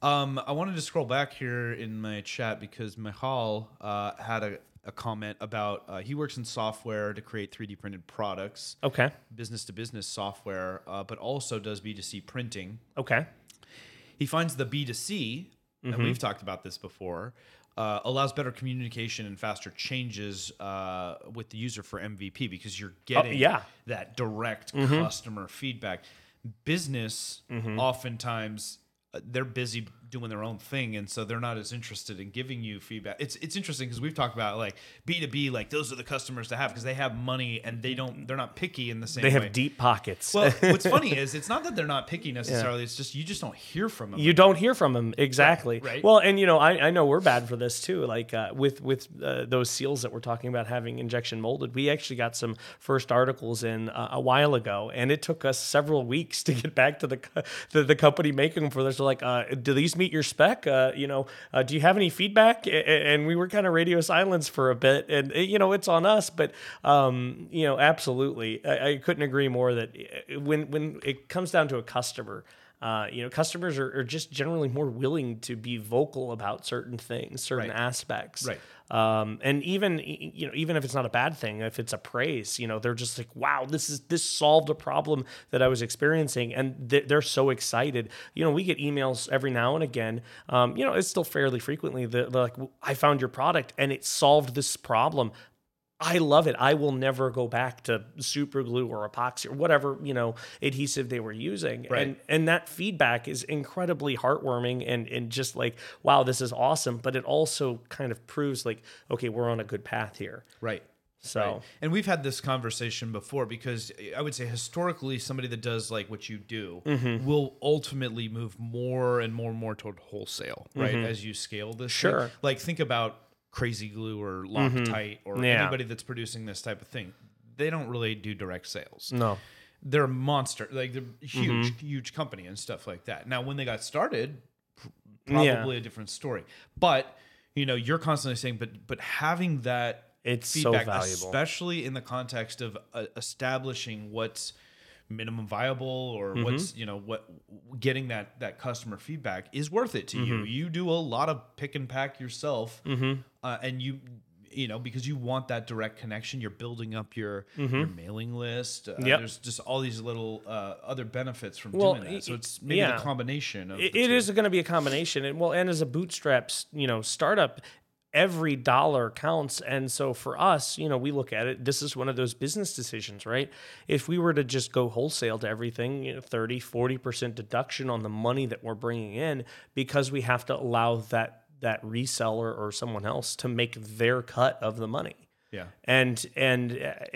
Um, I wanted to scroll back here in my chat because Michal uh, had a, a comment about uh, he works in software to create 3D printed products, Okay. business to business software, uh, but also does B2C printing. Okay. He finds the B2C, and we've talked about this before, uh, allows better communication and faster changes uh, with the user for MVP because you're getting yeah. that direct customer feedback. Business, oftentimes, uh, they're busy doing their own thing, and so they're not as interested in giving you feedback. It's it's interesting because we've talked about like B two B, like those are the customers to have because they have money and they don't they're not picky in the same way. They have way. deep pockets. well, [laughs] what's funny is it's not that they're not picky necessarily. It's just you just don't hear from them. you don't hear from them exactly Right, right. well and you know I, I know we're bad for this too like uh, with with uh, those seals that we're talking about having injection molded we actually got some first articles in uh, a while ago and it took us several weeks to get back to the [laughs] the, the company making them for this They're like uh, do these meet your spec. Uh, you know uh, do you have any feedback? And we were kind of radio silence for a bit and uh, you know it's on us but um, you know absolutely. I, I couldn't agree more that uh, when when it comes down to a customer uh, you know, customers are, are just generally more willing to be vocal about certain things, certain Right. aspects. Right. Um, and even you know, even if it's not a bad thing, if it's a praise, you know, they're just like, "Wow, this is this solved a problem that I was experiencing," and th- they're so excited. You know, we get emails every now and again. Um, you know, it's still fairly frequently. They're, they're like, "I found your product and it solved this problem." I love it. I will never go back to super glue or epoxy or whatever, you know, adhesive they were using. Right. And and that feedback is incredibly heartwarming and and just like, wow, this is awesome. But it also kind of proves like, okay, we're on a good path here. Right. So Right. And we've had this conversation before because I would say historically, somebody that does like what you do Mm-hmm. will ultimately move more and more and more toward wholesale, right? As you scale this. thing. Mm-hmm. Sure. Like think about crazy glue or Loctite or Yeah. anybody that's producing this type of thing. They don't really do direct sales. no. They're a monster, like they're huge, Mm-hmm. huge company and stuff like that. Now, when they got started, pr- Yeah. probably a different story. But you know, you're constantly saying, but but having that It's so feedback, valuable. especially in the context of uh, establishing what's minimum viable or Mm-hmm. what's you know what getting that that customer feedback is worth it to Mm-hmm. you. You do a lot of pick and pack yourself, uh, and you you know because you want that direct connection. You're building up your your mailing list. Uh, Mm-hmm. Yep. There's just all these little uh, other benefits from Well, doing that. So it's maybe yeah. the combination of It, it is going to be a combination, and well, and as a bootstraps, you know, startup, every dollar counts. And so for us, you know, we look at it. This is one of those business decisions, right? If we were to just go wholesale to everything, you know, 30, 40 percent deduction on the money that we're bringing in, because we have to allow that that reseller or someone else to make their cut of the money yeah. and and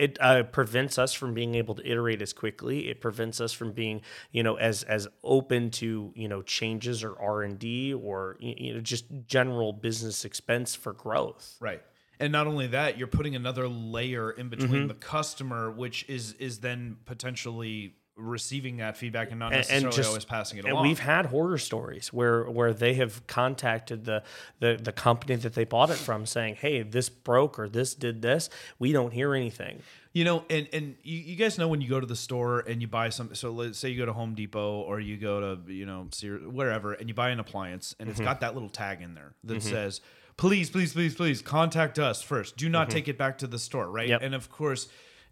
it uh, prevents us from being able to iterate as quickly it prevents us from being you know as as open to you know changes or r&d or you know just general business expense for growth Right. And not only that, you're putting another layer in between Mm-hmm. the customer, which is is then potentially receiving that feedback and not and necessarily just- always passing it and along. we've had horror stories where where they have contacted the, the the company that they bought it from saying hey this broke or this did this we don't hear anything You know, and and you, you guys know when you go to the store and you buy some. So let's say you go to Home Depot or you go to you know Sears, wherever, and you buy an appliance, and it's mm-hmm. got that little tag in there that mm-hmm. says, "Please, please, please, please contact us first. Do not mm-hmm. take it back to the store." Right? Yep. And of course.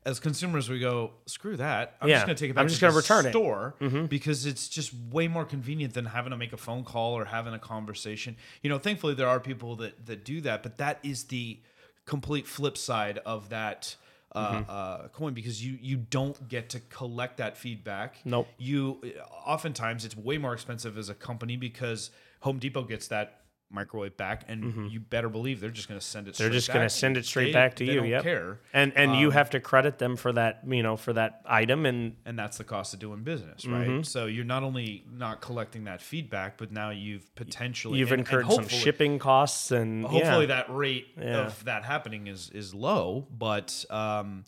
As consumers, we go screw that. I'm Yeah. just going to take it back I'm just the gonna return it. store because it's just way more convenient than having to make a phone call or having a conversation. You know, thankfully there are people that that do that, but that is the complete flip side of that uh, Mm-hmm. uh, coin because you you don't get to collect that feedback. Nope. You oftentimes it's way more expensive as a company because Home Depot gets that microwave back, and you better believe they're just going to send it. Mm-hmm. they're just going to send it straight They- back to they you Don't yep care. and and Um, you have to credit them for that you know for that item and and that's the cost of doing business, right? Mm-hmm. So you're not only not collecting that feedback, but now you've potentially you've and- and incurred some shipping costs and Hopefully, yeah. that rate Yeah. of that happening is is low, but um,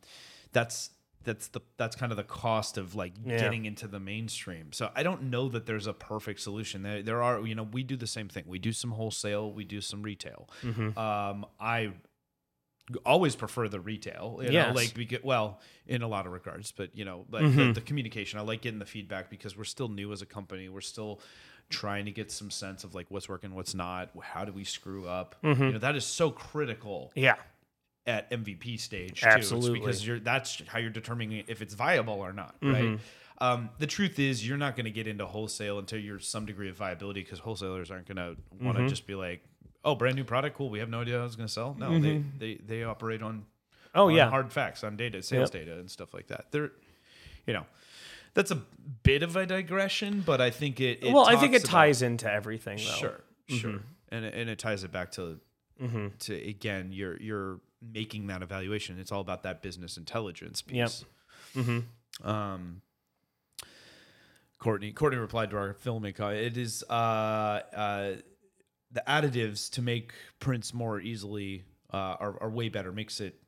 that's that's the that's kind of the cost of like Yeah. getting into the mainstream. So I don't know that there's a perfect solution. There there are you know we do the same thing. We do some wholesale, we do some retail. Mm-hmm. Um, I always prefer the retail. You know, like we get well in a lot of regards, but you know, like Mm-hmm. the, the communication. I like getting the feedback because we're still new as a company. We're still trying to get some sense of like what's working, what's not. How do we screw up? Mm-hmm. You know, that is so critical yeah at MVP stage too. Absolutely. It's because you're that's how you're determining if it's viable or not, Mm-hmm. right? Um, the truth is, you're not going to get into wholesale until you're some degree of viability because wholesalers aren't going to want Mm-hmm. to just be like, "Oh, brand new product, cool. We have no idea how it's going to sell." No, they, they they operate on oh on yeah hard facts, on data, sales Yep. data, and stuff like that. They're, you know, that's a bit of a digression, but I think it. it well i think it about- ties into everything though Sure, sure, Mm-hmm. and it- and it ties it back to to again, you're you're making that evaluation. It's all about that business intelligence piece. Yep. Um, Courtney Courtney replied to our filming. It is uh, uh, the additives to make prints more easily uh, are, are way better. Makes it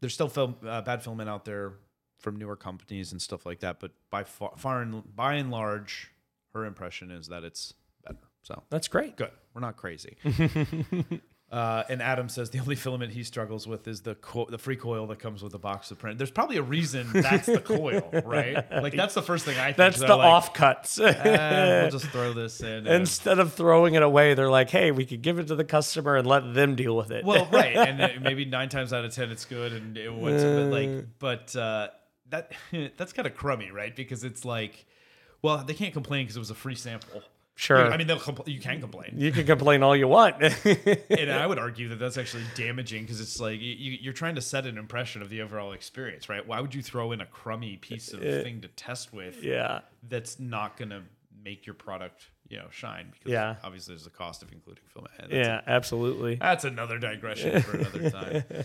there's still film uh, bad filament out there from newer companies and stuff like that, but by far, far and by and large, her impression is that it's better. So that's great good. We're not crazy. [laughs] Uh, and Adam says the only filament he struggles with is the co- the free coil that comes with the box of print. There's probably a reason that's the coil, [laughs] right? Like that's the first thing I think. that's the like, offcuts "Eh, we'll [laughs] just throw this in. instead of throwing it away they're like hey we could give it to the customer and let them deal with it well, [laughs] right, and uh, maybe nine times out of ten it's good, and it was but like, but uh, that that's kind of crummy, right? Because it's like, well, they can't complain because it was a free sample. Sure. I mean, they'll compl- you can complain. you can complain all you want [laughs] and I would argue that that's actually damaging because it's like you, you're trying to set an impression of the overall experience, right? Why would you throw in a crummy piece of thing to test with yeah that's not going to make your product, you know, shine? Because Yeah. obviously there's a cost of including film. And that's, yeah absolutely that's another digression for another time. [laughs]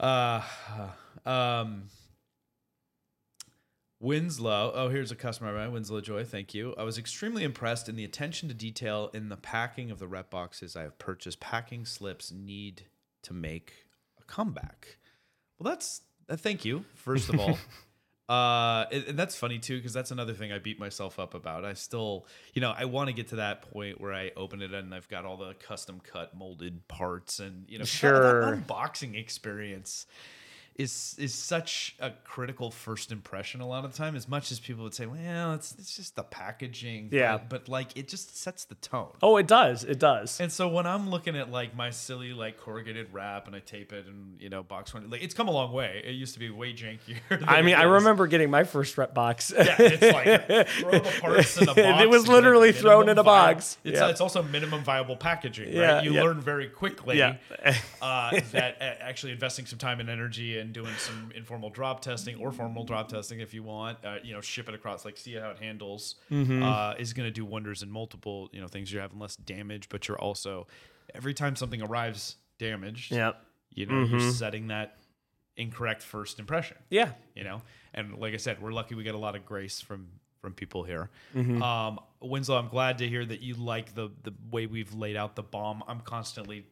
Uh, um, Winslow. Oh, here's a customer, right? Winslow Joy. Thank you. I was extremely impressed in the attention to detail in the packing of the rep boxes I have purchased. Packing slips need to make a comeback. Well, that's uh, thank you first of all. [laughs] Uh, and, and that's funny too because that's another thing I beat myself up about. I still, you know, I want to get to that point where I open it and I've got all the custom cut molded parts and you know, that- Sure. that unboxing experience is is such a critical first impression a lot of the time as much as people would say well it's it's just the packaging Yeah. but, but like it just sets the tone oh it does it does and so when I'm looking at like my silly like corrugated wrap and I tape it and you know box one like it's come a long way it used to be way jankier [laughs] I mean, I remember getting my first rep box. yeah, it's like throw the [laughs] parts in a box. It was literally thrown in a box. It's, Yeah. it's also minimum viable packaging, Yeah, right? You yeah. learn very quickly Yeah. uh, [laughs] that uh, actually investing some time and energy and doing some informal drop testing or formal drop testing if you want, uh, you know, ship it across, like see how it handles, Mm-hmm. uh, is going to do wonders in multiple, you know, things. You're having less damage, but you're also every time something arrives damaged, yeah. you know, you're setting that incorrect first impression Yeah. you know and like i said we're lucky we get a lot of grace from from people here Mm-hmm. um winslow i'm glad to hear that you like the the way we've laid out the bomb i'm constantly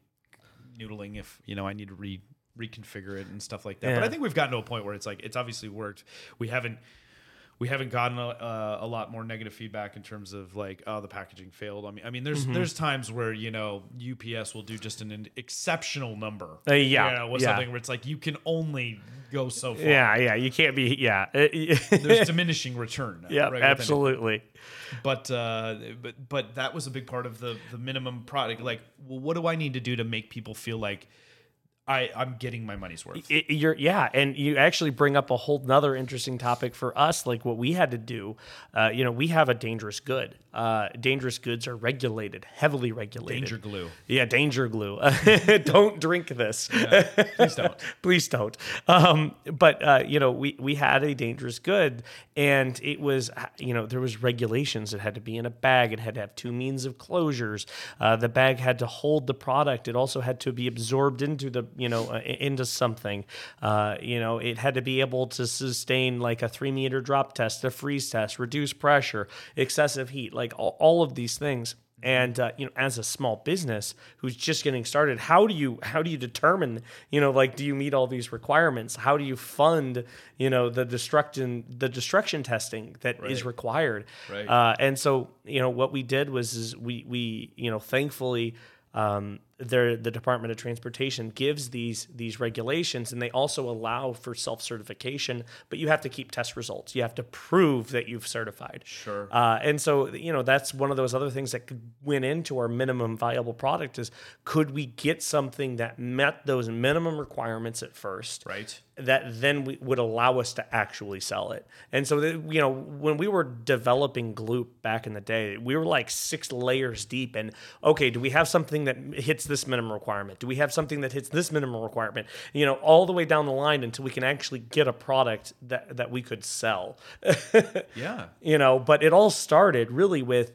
noodling if you know i need to re reconfigure it and stuff like that but i think we've gotten to a point where it's like it's obviously worked we haven't we haven't gotten a, uh, a lot more negative feedback in terms of like oh the packaging failed. I mean I mean Mm-hmm. there's there's times where you know UPS will do just an, an exceptional number. Uh, yeah, you know, with yeah. something where it's like you can only go so far. Yeah, yeah, you can't be. Yeah, [laughs] There's diminishing return. yeah, right, absolutely. but uh, but but that was a big part of the the minimum product. Like, well, what do I need to do to make people feel like I I'm getting my money's worth? It- you're yeah and you actually bring up a whole nother interesting topic for us like what we had to do. Uh, you know we have a dangerous good. Uh, dangerous goods are regulated heavily regulated. Danger glue. yeah danger glue. [laughs] Don't drink this. Please don't. [laughs] please don't. Um, but uh, you know we, we had a dangerous good and it was you know there was regulations. It had to be in a bag. It had to have two means of closures. Uh, the bag had to hold the product. It also had to be absorbed into the you know uh, into something uh, you know it had to be able to sustain like a three meter drop test a freeze test reduce pressure excessive heat like all, all of these things and uh, you know as a small business who's just getting started how do you how do you determine you know like do you meet all these requirements how do you fund you know the destruction the destruction testing that is Right. required Right. uh, and so you know what we did was is we we you know thankfully um, the the Department of Transportation gives these these regulations, and they also allow for self certification. But you have to keep test results. You have to prove that you've certified. Sure. Uh, and so you know that's one of those other things that could went into our minimum viable product is could we get something that met those minimum requirements at first, Right. that then we, would allow us to actually sell it. And so, that, you know, when we were developing Gloop back in the day, we were like six layers deep. And okay, do we have something that hits this minimum requirement? Do we have something that hits this minimum requirement? You know, all the way down the line until we can actually get a product that that we could sell. [laughs] Yeah. you know, but it all started really with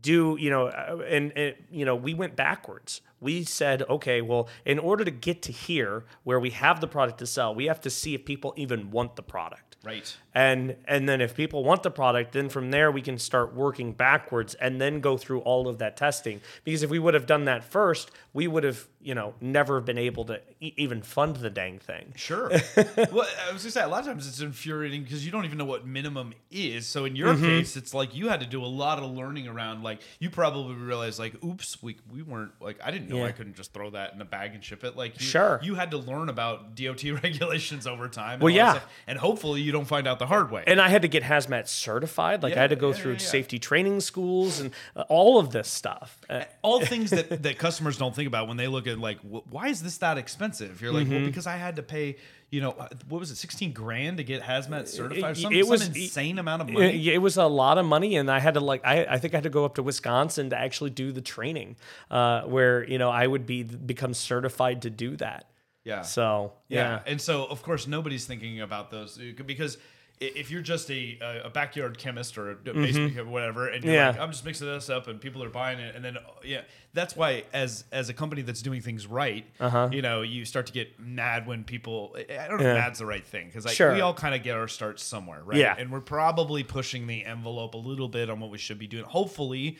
do you know uh, and, and you know we went backwards we said okay well in order to get to here where we have the product to sell we have to see if people even want the product Right. And and then if people want the product then from there we can start working backwards and then go through all of that testing because if we would have done that first we would have you know never been able to e- even fund the dang thing Sure. [laughs] well, I was gonna say a lot of times it's infuriating because you don't even know what minimum is. So in your Mm-hmm. case, it's like you had to do a lot of learning around. Like you probably realized, like, oops, we we weren't like I didn't know Yeah. I couldn't just throw that in a bag and ship it. Like you, Sure. you had to learn about DOT [laughs] regulations over time. and Well, yeah. and hopefully you don't find out the hard way. and I had to get hazmat certified. Like I had to go Yeah, through yeah, yeah. safety training schools and uh, all of this stuff. Uh, all things that, that customers don't think about when they look at like why is this that expensive you're like Mm-hmm. well because i had to pay you know uh, what was it 16 grand to get hazmat certified or some, it some was- insane amount of money it was a lot of money, and I had to like I, I think I had to go up to Wisconsin to actually do the training, uh, where you know I would be become certified to do that. yeah So yeah. yeah, and so of course nobody's thinking about those because if you're just a, a backyard chemist or a basement or whatever, and you're Mm-hmm. Yeah. like, I'm just mixing this up, and people are buying it, and then uh, yeah, that's why as as a company that's doing things right, you know, you start to get mad when people. I don't know Uh-huh. Yeah. if mad's the right thing because Sure. we all kind of get our starts somewhere, right? Yeah. and we're probably pushing the envelope a little bit on what we should be doing. Hopefully.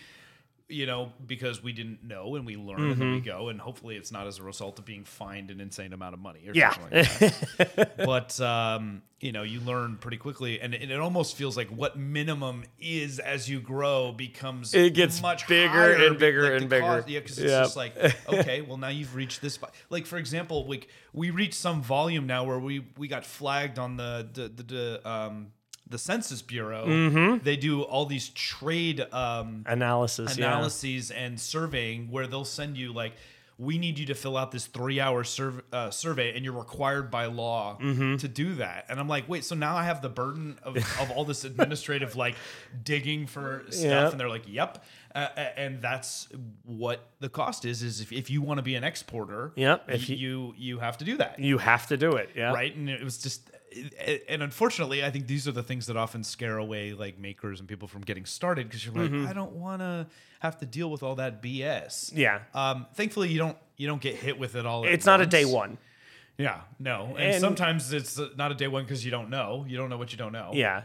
You know, because we didn't know and we learn and then we Mm-hmm. go, and hopefully it's not as a result of being fined an insane amount of money or Yeah. something like that [laughs] but um, you know you learn pretty quickly and, and it almost feels like what minimum is as you grow becomes It gets much bigger and bigger like, and bigger. cost- yeah because it's Yep. just like okay [laughs] well now you've reached this like for example like we reached some volume now where we we got flagged on the the the, the um the census bureau Mm-hmm. they do all these trade um analysis. yeah. analyses and surveying where they'll send you like we need you to fill out this three hour surv- uh, survey and you're required by law Mm-hmm. to do that and i'm like wait so now i have the burden of, of all this administrative like digging for stuff Yep. and they're like yep uh, and that's what the cost is is if, if you want to be an exporter Yep, if you- you you have to do that You have to do it. Yeah. right and it was just and unfortunately i think these are the things that often scare away like makers and people from getting started because you're like Mm-hmm. i don't want to have to deal with all that bs Yeah. um thankfully you don't you don't get hit with it all It's not a day one. yeah no and, And- sometimes it's not a day one because you don't know you don't know what you don't know Yeah.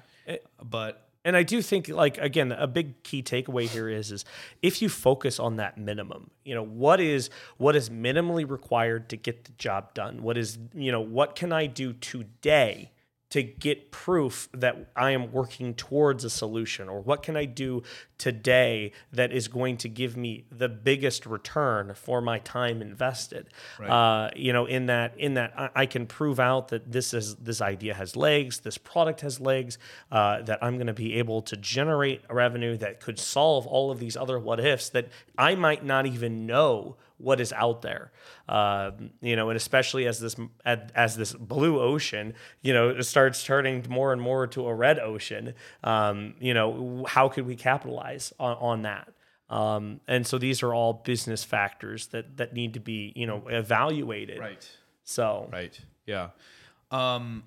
but And I do think, like again, a big key takeaway here is is if you focus on that minimum, you know, what is what is minimally required to get the job done? What is you know, what can I do today to get proof that I am working towards a solution or what can I do today that is going to give me the biggest return for my time invested right. uh, you know in that in that I, I, can prove out that this is this idea has legs this product has legs uh, that I'm going to be able to generate a revenue that could solve all of these other what ifs that I might not even know what is out there. Uh, you know, and especially as this as this blue ocean, you know, starts turning more and more to a red ocean. Um, you know, how could we capitalize on, on that? Um, and so these are all business factors that that need to be you know evaluated. Right. So. Right. Yeah. Um,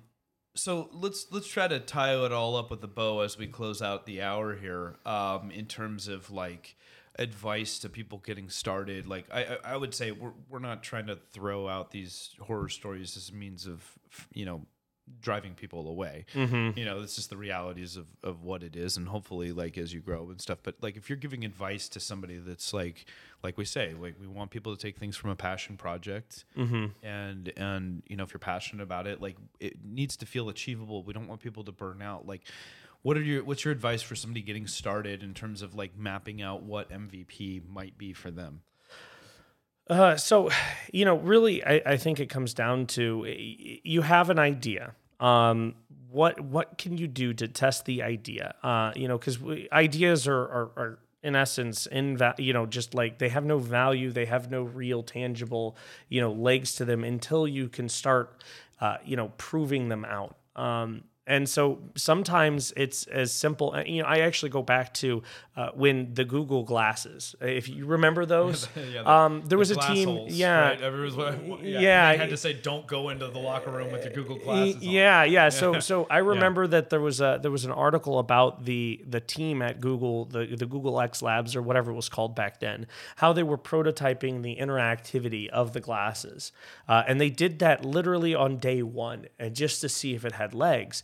so let's let's try to tie it all up with a bow as we close out the hour here. Um, in terms of like advice to people getting started like i i would say we're, we're not trying to throw out these horror stories as a means of you know driving people away mm-hmm. you know it's just the realities of of what it is and hopefully like as you grow and stuff but like if you're giving advice to somebody that's like like we say like we want people to take things from a passion project mm-hmm. and and you know if you're passionate about it like it needs to feel achievable we don't want people to burn out like what are your what's your advice for somebody getting started in terms of like mapping out what MVP might be for them? Uh, so, you know, really, I, I think it comes down to you have an idea. Um, what what can you do to test the idea? Uh, you know, because ideas are, are, are in essence in that you know just like they have no value they have no real tangible you know legs to them until you can start uh, you know proving them out um, and so sometimes it's as simple. Uh, you know, I actually go back to uh, when the Google glasses. If you remember those, [laughs] yeah, the, um, there was a team. Holes, yeah, right? yeah, yeah. I had to say, don't go into the locker room with your Google glasses. Yeah, yeah. So, so I [laughs] remember yeah. that there was a there was an article about the the team at Google, the the Google X Labs or whatever it was called back then, how they were prototyping the interactivity of the glasses, uh, and they did that literally on day one, and just to see if it had legs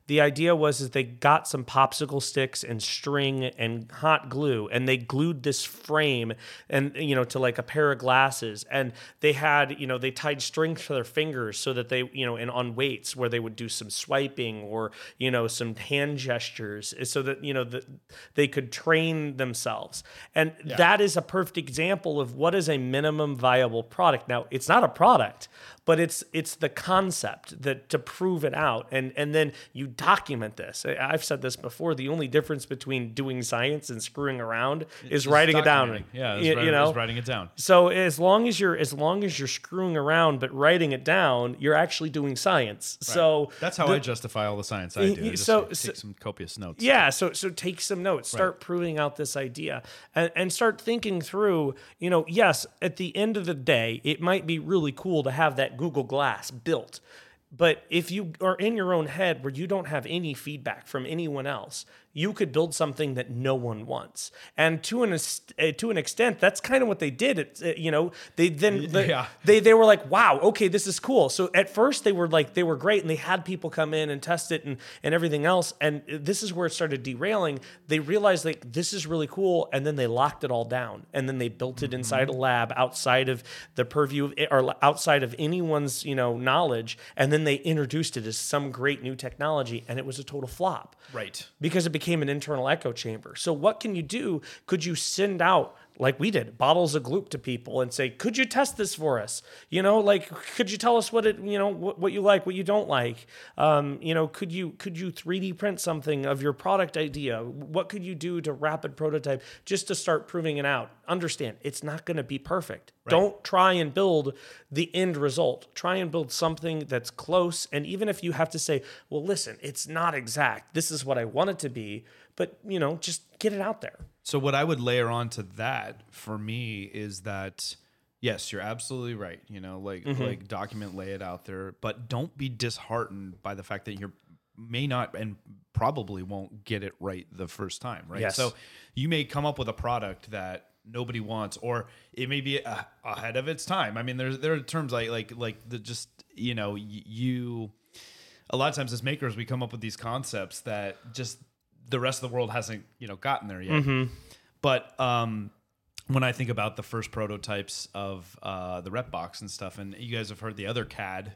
the idea was is they got some popsicle sticks and string and hot glue and they glued this frame and you know to like a pair of glasses. And they had you know they tied string to their fingers so that they you know and on weights where they would do some swiping or you know some hand gestures eh, so that you know that they could train themselves. And yeah. that is a perfect example of what is a minimum viable product. Now it's not a product but it's it's the concept that to prove it out. And and then you document this. I've said this before the only difference between doing science and screwing around is writing it down. yeah you, you know? writing it down. So as long as you're as long as you're screwing around but writing it down you're actually doing science. Right. so that's how the, i justify all the science i do I so take so, some copious notes. Yeah so so take some notes. Start right. proving out this idea and, and start thinking through you know yes at the end of the day it might be really cool to have that Google Glass built. But if you are in your own head where you don't have any feedback from anyone else, you could build something that no one wants. And to an uh, to an extent, that's kind of what they did. It, uh, you know, they then the, yeah. they they were like, "Wow, okay, this is cool." So at first they were like they were great, and they had people come in and test it and and everything else. And this is where it started derailing. They realized like this is really cool, and then they locked it all down, and then they built it inside mm-hmm. a lab outside of the purview of, or outside of anyone's you know knowledge, and then they introduced it as some great new technology, and it was a total flop. Right. Because it became an internal echo chamber. So, what can you do? Could you send out like we did, bottles of gloop to people and say, could you test this for us? You know, like, could you tell us what it, you know, what, what you like, what you don't like? Um, you know, could you, could you 3D print something of your product idea? What could you do to rapid prototype just to start proving it out? Understand, it's not going to be perfect. Right. Don't try and build the end result. Try and build something that's close. And even if you have to say, well, listen, it's not exact. This is what I want it to be. But, you know, just get it out there. So what I would layer on to that for me is that yes, you're absolutely right. You know, like mm-hmm. like document, lay it out there, but don't be disheartened by the fact that you may not and probably won't get it right the first time, right? Yes. So you may come up with a product that nobody wants or it may be a, ahead of its time. I mean, there's there are terms like like like the just, you know, you a lot of times as makers we come up with these concepts that just the rest of the world hasn't you know gotten there yet. Mm-hmm. But um, when I think about the first prototypes of uh, the rep box and stuff, and you guys have heard the other CAD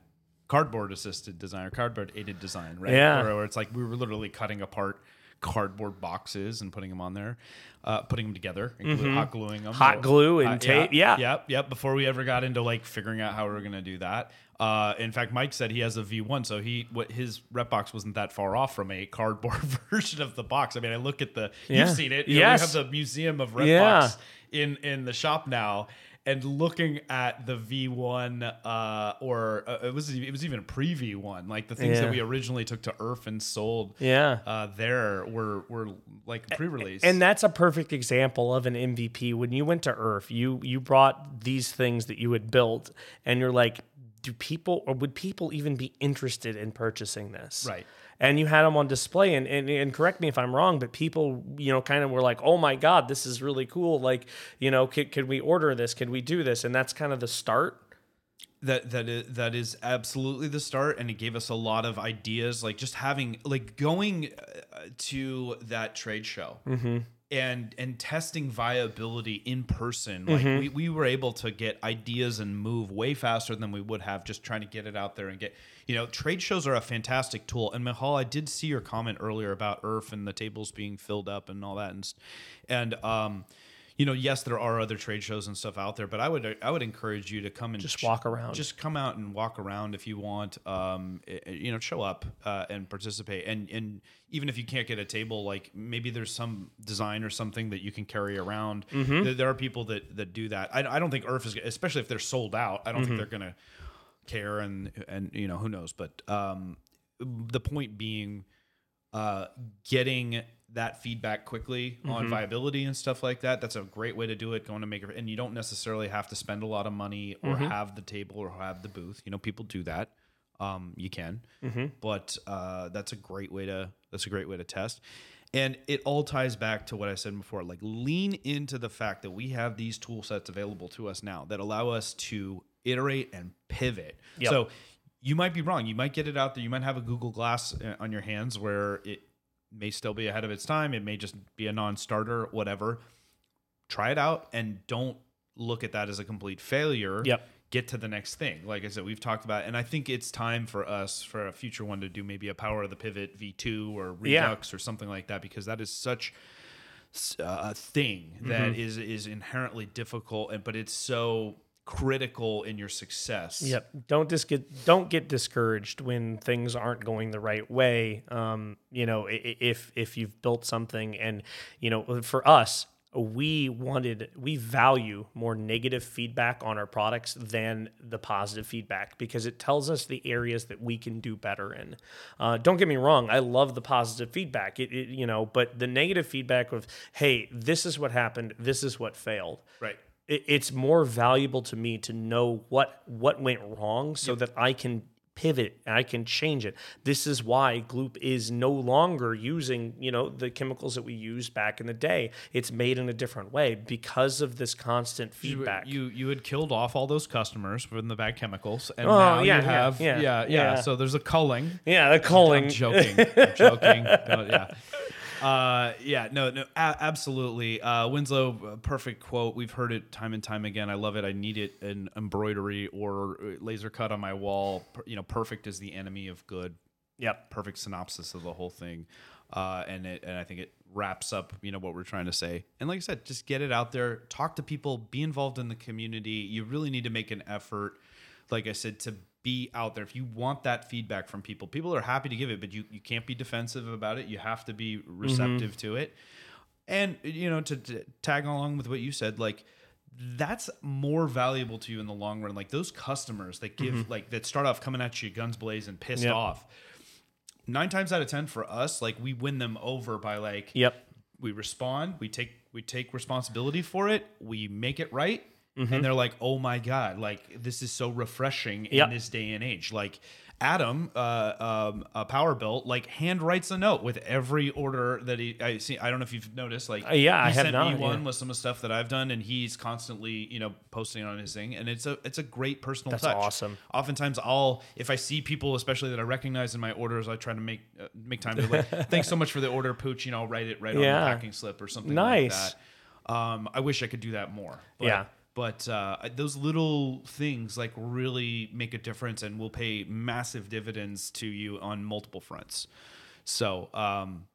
cardboard assisted design or cardboard aided design, right? Yeah. Where, where it's like we were literally cutting apart cardboard boxes and putting them on there, uh, putting them together, and glue, hot gluing them, Mm-hmm. Hot glue and Uh, tape, yeah. yep, yep. Before we ever got into like figuring out how we were gonna do that. Uh, in fact, Mike said he has a V1, so he what his rep box wasn't that far off from a cardboard [laughs] version of the box. I mean, I look at the Yeah. you've seen it. You know, we have the museum of rep Yeah. box in in the shop now and looking at the V1 uh or uh, it was it was even a pre V1 like the things Yeah. that we originally took to ERRF and sold Yeah. uh there were were like pre-release And that's a perfect example of an MVP. When you went to ERRF, you you brought these things that you had built, and you're like, do people or would people even be interested in purchasing this? Right. And you had them on display, and, and and correct me if I'm wrong, but people, you know, kind of were like, "Oh my God, this is really cool! Like, you know, could, could we order this? Could we do this?" And that's kind of the start. that that is that is absolutely the start and it gave us a lot of ideas like just having like going uh, to that trade show and and testing viability in person like we, we were able to get ideas and move way faster than we would have just trying to get it out there and get you know trade shows are a fantastic tool. And Mahal I did see your comment earlier about ERRF and the tables being filled up and all that and and um you know, yes, there are other trade shows and stuff out there, but I would I would encourage you to come and Just walk around. Just come out and walk around if you want. Um, you know, show up uh, and participate. And and even if you can't get a table, like maybe there's some design or something that you can carry around. Mm-hmm. There, there are people that that do that. I, I don't think ERRF is, especially if they're sold out. I don't Mm-hmm. think they're gonna care. And and you know who knows. But um, the point being uh, getting that feedback quickly Mm-hmm. on viability and stuff like that. That's a great way to do it. Going to make it, and you don't necessarily have to spend a lot of money or Mm-hmm. have the table or have the booth. You know, people do that. Um, you can, Mm-hmm. but uh, that's a great way to that's a great way to test. And it all ties back to what I said before. Like lean into the fact that we have these tool sets available to us now that allow us to iterate and pivot. Yep. So you might be wrong. You might get it out there. You might have a Google Glass uh, on your hands where it may still be ahead of its time. It may just be a non-starter, whatever. Try it out and don't look at that as a complete failure. Yep. Get to the next thing. Like I said, we've talked about, and I think it's time for us for a future one to do maybe a Power of the Pivot V2 or Yeah. Redux or something like that because that is such uh, a thing that Mm-hmm. is is inherently difficult, and but it's so critical in your success. Yep. Don't dis- get don't get discouraged when things aren't going the right way. Um, you know, if if you've built something and you know, for us, we wanted we value more negative feedback on our products than the positive feedback because it tells us the areas that we can do better in. Uh, don't get me wrong, I love the positive feedback. It, it you know, but the negative feedback of hey, this is what happened, this is what failed Right. It, it's more valuable to me to know what what went wrong so that I can pivot and I can change it. This is why Gloop is no longer using, you know, the chemicals that we used back in the day. It's made in a different way because of this constant feedback. You you had killed off all those customers from the bad chemicals, and Oh, now yeah, you yeah, have yeah, yeah, yeah, yeah. So there's a culling. yeah, the culling. I'm joking. I'm joking. No, [laughs] yeah. Uh, yeah, no, no, a- absolutely. Uh, Winslow, uh, perfect quote. We've heard it time and time again. I love it. I need it in embroidery or uh, laser cut on my wall. You know, perfect is the enemy of good. Yep. Perfect synopsis of the whole thing. Uh, and it, and I think it wraps up, you know, what we're trying to say. And like I said, just get it out there, talk to people, be involved in the community. You really need to make an effort, like I said, to be out there. If you want that feedback from people, people are happy to give it, but you, you can't be defensive about it. You have to be mm-hmm. receptive to it. And, you know, to, to tag along with what you said, like, that's more valuable to you in the long run. Like those customers that give, mm-hmm. like, that start off coming at you guns blazing, pissed Yep. off. Nine times out of ten for us, like we win them over by like Yep. we respond, we take we take responsibility for it, we make it right, Mm-hmm. and they're like, "Oh my god, like this is so refreshing Yep. in this day and age." Like Adam, uh, um, a power built, like hand writes a note with every order that he. I see. I don't know if you've noticed. Like, Uh, yeah, he I have sent not, me one yeah. with some of the stuff that I've done, and he's constantly, you know, posting on his thing, and it's a it's a great personal That's touch. awesome. Oftentimes, I'll if I see people, especially that I recognize in my orders, I try to make uh, make time to like, [laughs] thanks so much for the order, Pooch. You know, I'll write it right on the packing slip or something Nice. like that. Um, I wish I could do that more. But, Yeah. But uh, those little things like really make a difference and will pay massive dividends to you on multiple fronts. So, um,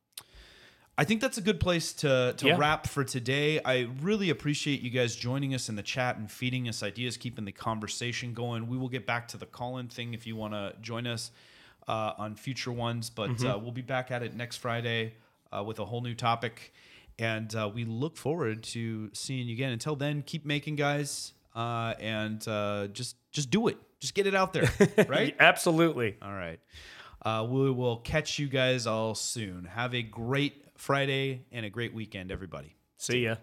I think that's a good place to, to Yeah. wrap for today. I really appreciate you guys joining us in the chat and feeding us ideas, keeping the conversation going. We will get back to the call in thing if you want to join us uh, on future ones, but uh, we'll be back at it next Friday uh, with a whole new topic. And uh, we look forward to seeing you again. Until then, keep making, guys, uh, and uh, just just do it. Just get it out there, [laughs] right? Absolutely. All right. Uh, we will catch you guys all soon. Have a great Friday and a great weekend, everybody. See ya.